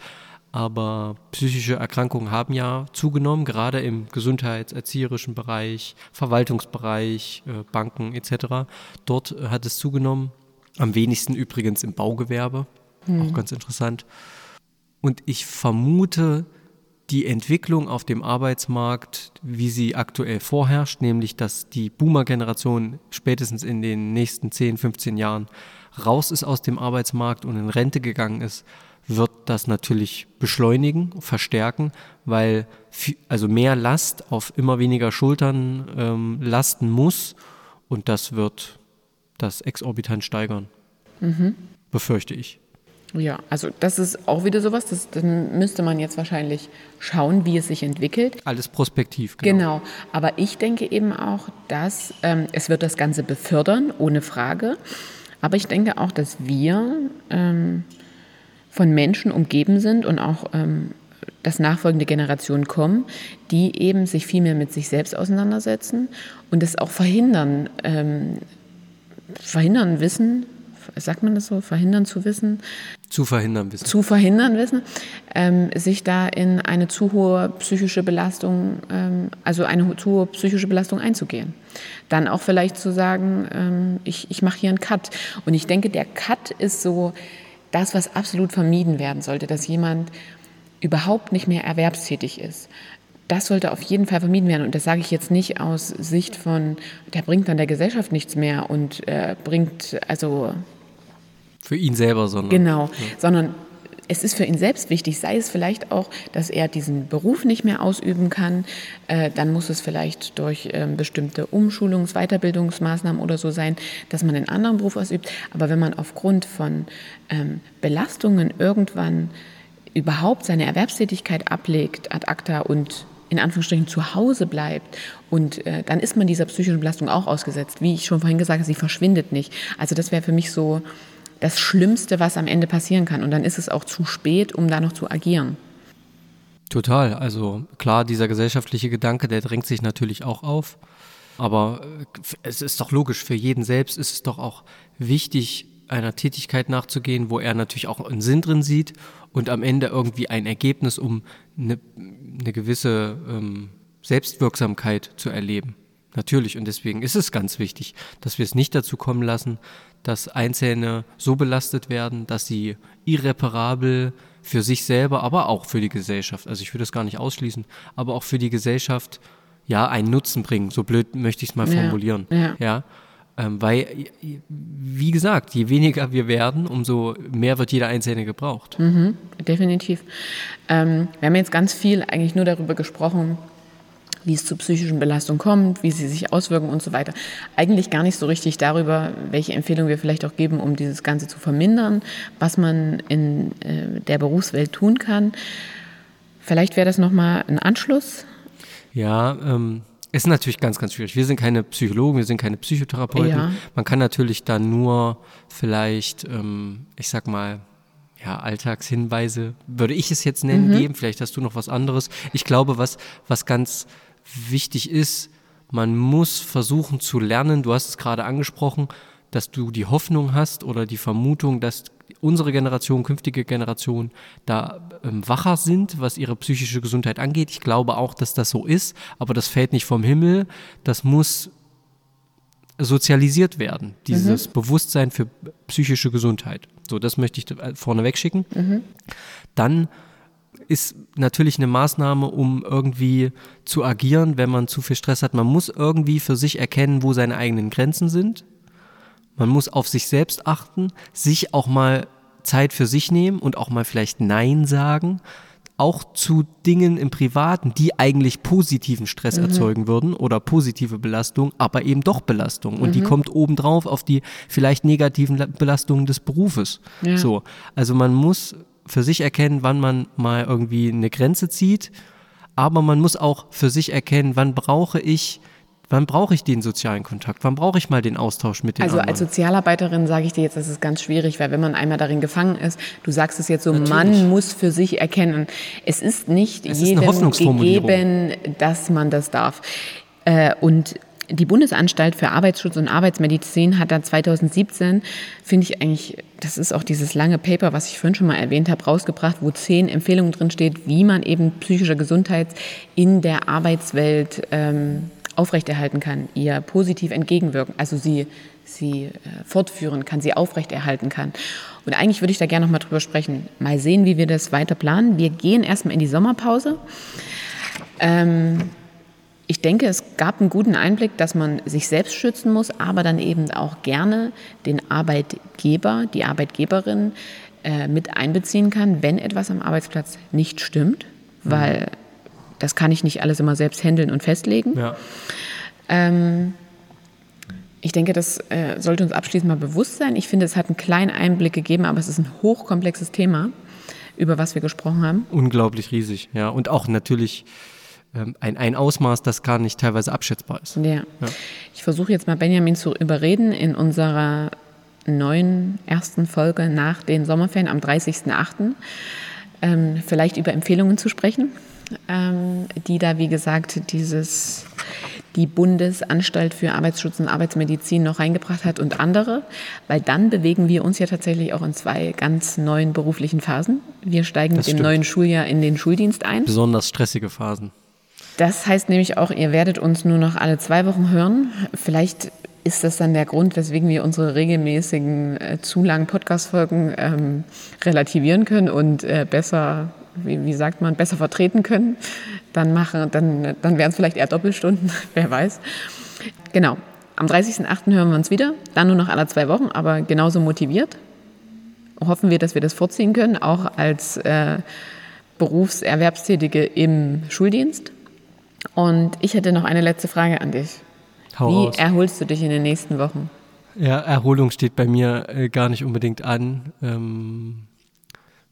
Aber psychische Erkrankungen haben ja zugenommen, gerade im gesundheitserzieherischen Bereich, Verwaltungsbereich, äh, Banken etc. Dort hat es zugenommen. Am wenigsten übrigens im Baugewerbe. Hm. Auch ganz interessant. Und ich vermute, die Entwicklung auf dem Arbeitsmarkt, wie sie aktuell vorherrscht, nämlich dass die Boomer-Generation spätestens in den nächsten 10, 15 Jahren raus ist aus dem Arbeitsmarkt und in Rente gegangen ist, wird das natürlich beschleunigen, verstärken, weil also mehr Last auf immer weniger Schultern ähm, lasten muss und das wird das exorbitant steigern, mhm. befürchte ich. Ja, also das ist auch wieder sowas, das, dann müsste man jetzt wahrscheinlich schauen, wie es sich entwickelt. Alles prospektiv, genau. Genau, aber ich denke eben auch, dass ähm, es wird das Ganze befördern, ohne Frage. Aber ich denke auch, dass wir ähm, von Menschen umgeben sind und auch ähm, dass nachfolgende Generationen kommen, die eben sich viel mehr mit sich selbst auseinandersetzen und es auch verhindern, ähm, verhindern wissen, sagt man das so, verhindern zu wissen? Zu verhindern wissen. Zu verhindern wissen, ähm, sich da in eine zu hohe psychische Belastung, ähm, also eine zu hohe psychische Belastung einzugehen. Dann auch vielleicht zu sagen, ähm, ich, ich mache hier einen Cut. Und ich denke, der Cut ist so das, was absolut vermieden werden sollte, dass jemand überhaupt nicht mehr erwerbstätig ist das sollte auf jeden Fall vermieden werden. Und das sage ich jetzt nicht aus Sicht von, der bringt dann der Gesellschaft nichts mehr und äh, bringt, also für ihn selber, sondern. Genau, ja. sondern es ist für ihn selbst wichtig, sei es vielleicht auch, dass er diesen Beruf nicht mehr ausüben kann. Äh, dann muss es vielleicht durch ähm, bestimmte Umschulungs-, Weiterbildungsmaßnahmen oder so sein, dass man einen anderen Beruf ausübt. Aber wenn man aufgrund von ähm, Belastungen irgendwann überhaupt seine Erwerbstätigkeit ablegt, ad acta und in Anführungsstrichen zu Hause bleibt und äh, dann ist man dieser psychischen Belastung auch ausgesetzt. Wie ich schon vorhin gesagt habe, sie verschwindet nicht. Also das wäre für mich so das Schlimmste, was am Ende passieren kann. Und dann ist es auch zu spät, um da noch zu agieren. Total. Also klar, dieser gesellschaftliche Gedanke, der drängt sich natürlich auch auf. Aber äh, es ist doch logisch, für jeden selbst ist es doch auch wichtig, einer Tätigkeit nachzugehen, wo er natürlich auch einen Sinn drin sieht und am Ende irgendwie ein Ergebnis, um eine, eine gewisse ähm, Selbstwirksamkeit zu erleben. Natürlich, und deswegen ist es ganz wichtig, dass wir es nicht dazu kommen lassen, dass Einzelne so belastet werden, dass sie irreparabel für sich selber, aber auch für die Gesellschaft, also ich würde das gar nicht ausschließen, aber auch für die Gesellschaft ja einen Nutzen bringen. So blöd möchte ich es mal formulieren. Ja. ja. ja? Ähm, weil, wie gesagt, je weniger wir werden, umso mehr wird jeder Einzelne gebraucht. Mhm, definitiv. Ähm, wir haben jetzt ganz viel eigentlich nur darüber gesprochen, wie es zu psychischen Belastungen kommt, wie sie sich auswirken und so weiter. Eigentlich gar nicht so richtig darüber, welche Empfehlungen wir vielleicht auch geben, um dieses Ganze zu vermindern, was man in äh, der Berufswelt tun kann. Vielleicht wäre das nochmal ein Anschluss. Ja, ähm, ist natürlich ganz, ganz schwierig. Wir sind keine Psychologen, wir sind keine Psychotherapeuten. Ja. Man kann natürlich dann nur vielleicht, ähm, ich sag mal, ja, Alltagshinweise, würde ich es jetzt nennen, mhm. geben. Vielleicht hast du noch was anderes. Ich glaube, was, was ganz wichtig ist, man muss versuchen zu lernen, du hast es gerade angesprochen, dass du die Hoffnung hast oder die Vermutung, dass unsere Generation, künftige Generation da ähm, wacher sind, was ihre psychische Gesundheit angeht. Ich glaube auch, dass das so ist, aber das fällt nicht vom Himmel. Das muss sozialisiert werden, dieses mhm. Bewusstsein für psychische Gesundheit. So, das möchte ich äh, vorneweg schicken. Mhm. Dann ist natürlich eine Maßnahme, um irgendwie zu agieren, wenn man zu viel Stress hat. Man muss irgendwie für sich erkennen, wo seine eigenen Grenzen sind. Man muss auf sich selbst achten, sich auch mal Zeit für sich nehmen und auch mal vielleicht Nein sagen. Auch zu Dingen im Privaten, die eigentlich positiven Stress mhm. erzeugen würden oder positive Belastung, aber eben doch Belastung. Und mhm. die kommt obendrauf auf die vielleicht negativen Belastungen des Berufes. Ja. So. Also man muss für sich erkennen, wann man mal irgendwie eine Grenze zieht, aber man muss auch für sich erkennen, wann brauche ich Wann brauche ich den sozialen Kontakt? Wann brauche ich mal den Austausch mit den also anderen? Also als Sozialarbeiterin sage ich dir jetzt, das ist ganz schwierig, weil wenn man einmal darin gefangen ist, du sagst es jetzt so, Natürlich. man muss für sich erkennen, es ist nicht es jedem ist gegeben, dass man das darf. Äh, und die Bundesanstalt für Arbeitsschutz und Arbeitsmedizin hat da 2017, finde ich eigentlich, das ist auch dieses lange Paper, was ich vorhin schon mal erwähnt habe, rausgebracht, wo zehn Empfehlungen drin steht, wie man eben psychische Gesundheit in der Arbeitswelt ähm, aufrechterhalten kann, ihr positiv entgegenwirken, also sie, sie äh, fortführen kann, sie aufrechterhalten kann. Und eigentlich würde ich da gerne noch mal drüber sprechen. Mal sehen, wie wir das weiter planen. Wir gehen erstmal in die Sommerpause. Ähm, ich denke, es gab einen guten Einblick, dass man sich selbst schützen muss, aber dann eben auch gerne den Arbeitgeber, die Arbeitgeberin äh, mit einbeziehen kann, wenn etwas am Arbeitsplatz nicht stimmt, mhm. weil das kann ich nicht alles immer selbst handeln und festlegen. Ja. Ähm, ich denke, das äh, sollte uns abschließend mal bewusst sein. Ich finde, es hat einen kleinen Einblick gegeben, aber es ist ein hochkomplexes Thema, über was wir gesprochen haben. Unglaublich riesig, ja. Und auch natürlich ein, ein Ausmaß, das gar nicht teilweise abschätzbar ist. Ja. ja. Ich versuche jetzt mal Benjamin zu überreden, in unserer neuen ersten Folge nach den Sommerferien am 30.08. Ähm, vielleicht über Empfehlungen zu sprechen, ähm, die da, wie gesagt, dieses, die Bundesanstalt für Arbeitsschutz und Arbeitsmedizin noch reingebracht hat und andere, weil dann bewegen wir uns ja tatsächlich auch in zwei ganz neuen beruflichen Phasen. Wir steigen das mit dem neuen Schuljahr in den Schuldienst ein. Besonders stressige Phasen. Das heißt nämlich auch, ihr werdet uns nur noch alle zwei Wochen hören. Vielleicht ist das dann der Grund, weswegen wir unsere regelmäßigen, äh, zu langen Podcast-Folgen ähm, relativieren können und äh, besser, wie, wie, sagt man, besser vertreten können. Dann, machen, dann, dann wären es vielleicht eher Doppelstunden, *laughs* wer weiß. Genau. Am 30.08. hören wir uns wieder, dann nur noch alle zwei Wochen, aber genauso motiviert. hoffen wir, dass wir das vorziehen können, auch als äh, Berufserwerbstätige im Schuldienst. Und ich hätte noch eine letzte Frage an dich. Hau Wie raus. erholst du dich in den nächsten Wochen? Ja, Erholung steht bei mir äh, gar nicht unbedingt an. Ähm,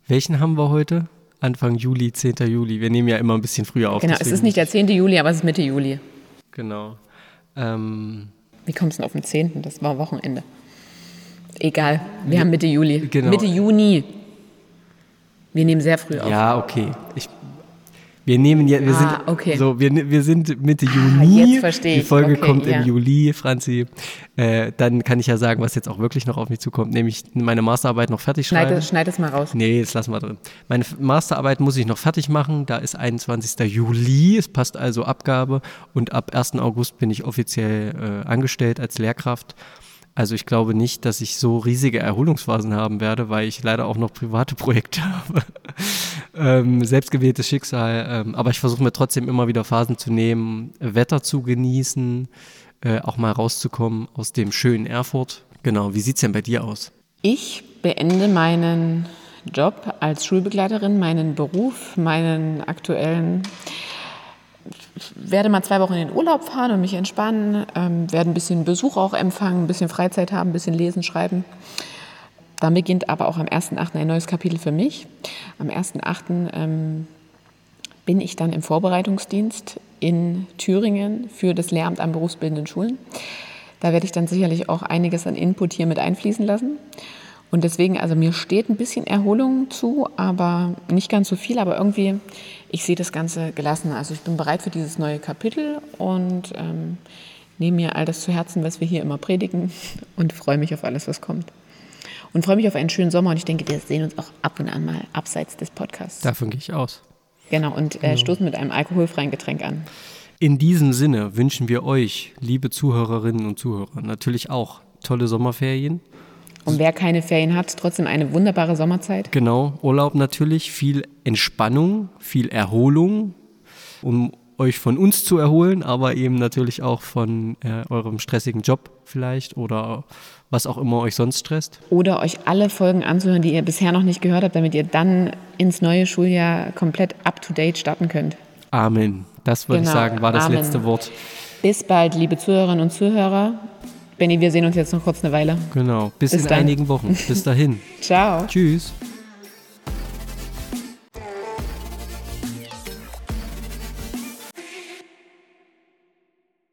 welchen haben wir heute? Anfang Juli, 10. Juli. Wir nehmen ja immer ein bisschen früher auf. Genau, es ist nicht der 10. Juli, aber es ist Mitte Juli. Genau. Ähm, Wie kommst du denn auf den 10.? Das war Wochenende. Egal, wir haben Mitte Juli. Genau. Mitte Juni. Wir nehmen sehr früh auf. ja, okay. Ich, wir nehmen ja, wir Ah, sind okay. so, wir, wir sind Mitte Juni. jetzt verstehe Die. Folge Okay, kommt ja. im Juli, Franzi. Äh, dann kann ich ja sagen, was jetzt auch wirklich noch auf mich zukommt, nämlich meine Masterarbeit noch fertig Schneid, schreiben. es, schneid es mal raus. Nee, das lassen wir drin. Meine Masterarbeit muss ich noch fertig machen. Da ist 21. Juli. Es passt also Abgabe. Und ab 1. August bin ich offiziell äh, angestellt als Lehrkraft. Also ich glaube nicht, dass ich so riesige Erholungsphasen haben werde, weil ich leider auch noch private Projekte *laughs* habe. ähm, selbstgewähltes Schicksal. Ähm, aber ich versuche mir trotzdem immer wieder Phasen zu nehmen, Wetter zu genießen, äh, auch mal rauszukommen aus dem schönen Erfurt. Genau, wie sieht's denn bei dir aus? Ich beende meinen Job als Schulbegleiterin, meinen Beruf, meinen aktuellen. Werde mal zwei Wochen in den Urlaub fahren und mich entspannen, ähm, werde ein bisschen Besuch auch empfangen, ein bisschen Freizeit haben, ein bisschen lesen, schreiben. Dann beginnt aber auch am 1.8. ein neues Kapitel für mich. Am 1.8. Ähm, bin ich dann im Vorbereitungsdienst in Thüringen für das Lehramt an berufsbildenden Schulen. Da werde ich dann sicherlich auch einiges an Input hier mit einfließen lassen. Und deswegen, also mir steht ein bisschen Erholung zu, aber nicht ganz so viel, aber irgendwie, ich sehe das Ganze gelassen. Also ich bin bereit für dieses neue Kapitel und ähm, nehme mir all das zu Herzen, was wir hier immer predigen *laughs* und freue mich auf alles, was kommt. Und freue mich auf einen schönen Sommer und ich denke, wir sehen uns auch ab und an mal abseits des Podcasts. Davon gehe ich aus. Genau, und äh, stoßen mit einem alkoholfreien Getränk an. In diesem Sinne wünschen wir euch, liebe Zuhörerinnen und Zuhörer, natürlich auch tolle Sommerferien. Und wer keine Ferien hat, trotzdem eine wunderbare Sommerzeit. Genau, Urlaub natürlich, viel Entspannung, viel Erholung, um euch von uns zu erholen, aber eben natürlich auch von äh, eurem stressigen Job vielleicht oder was auch immer euch sonst stresst. Oder euch alle Folgen anzuhören, die ihr bisher noch nicht gehört habt, damit ihr dann ins neue Schuljahr komplett up-to-date starten könnt. Amen. Das würde ich Genau, sagen, war das Amen. letzte Wort. Bis bald, liebe Zuhörerinnen und Zuhörer. Benny, wir sehen uns jetzt noch kurz eine Weile. Genau, bis, Bis in dann. einigen Wochen. Bis dahin. *laughs* Ciao. Tschüss.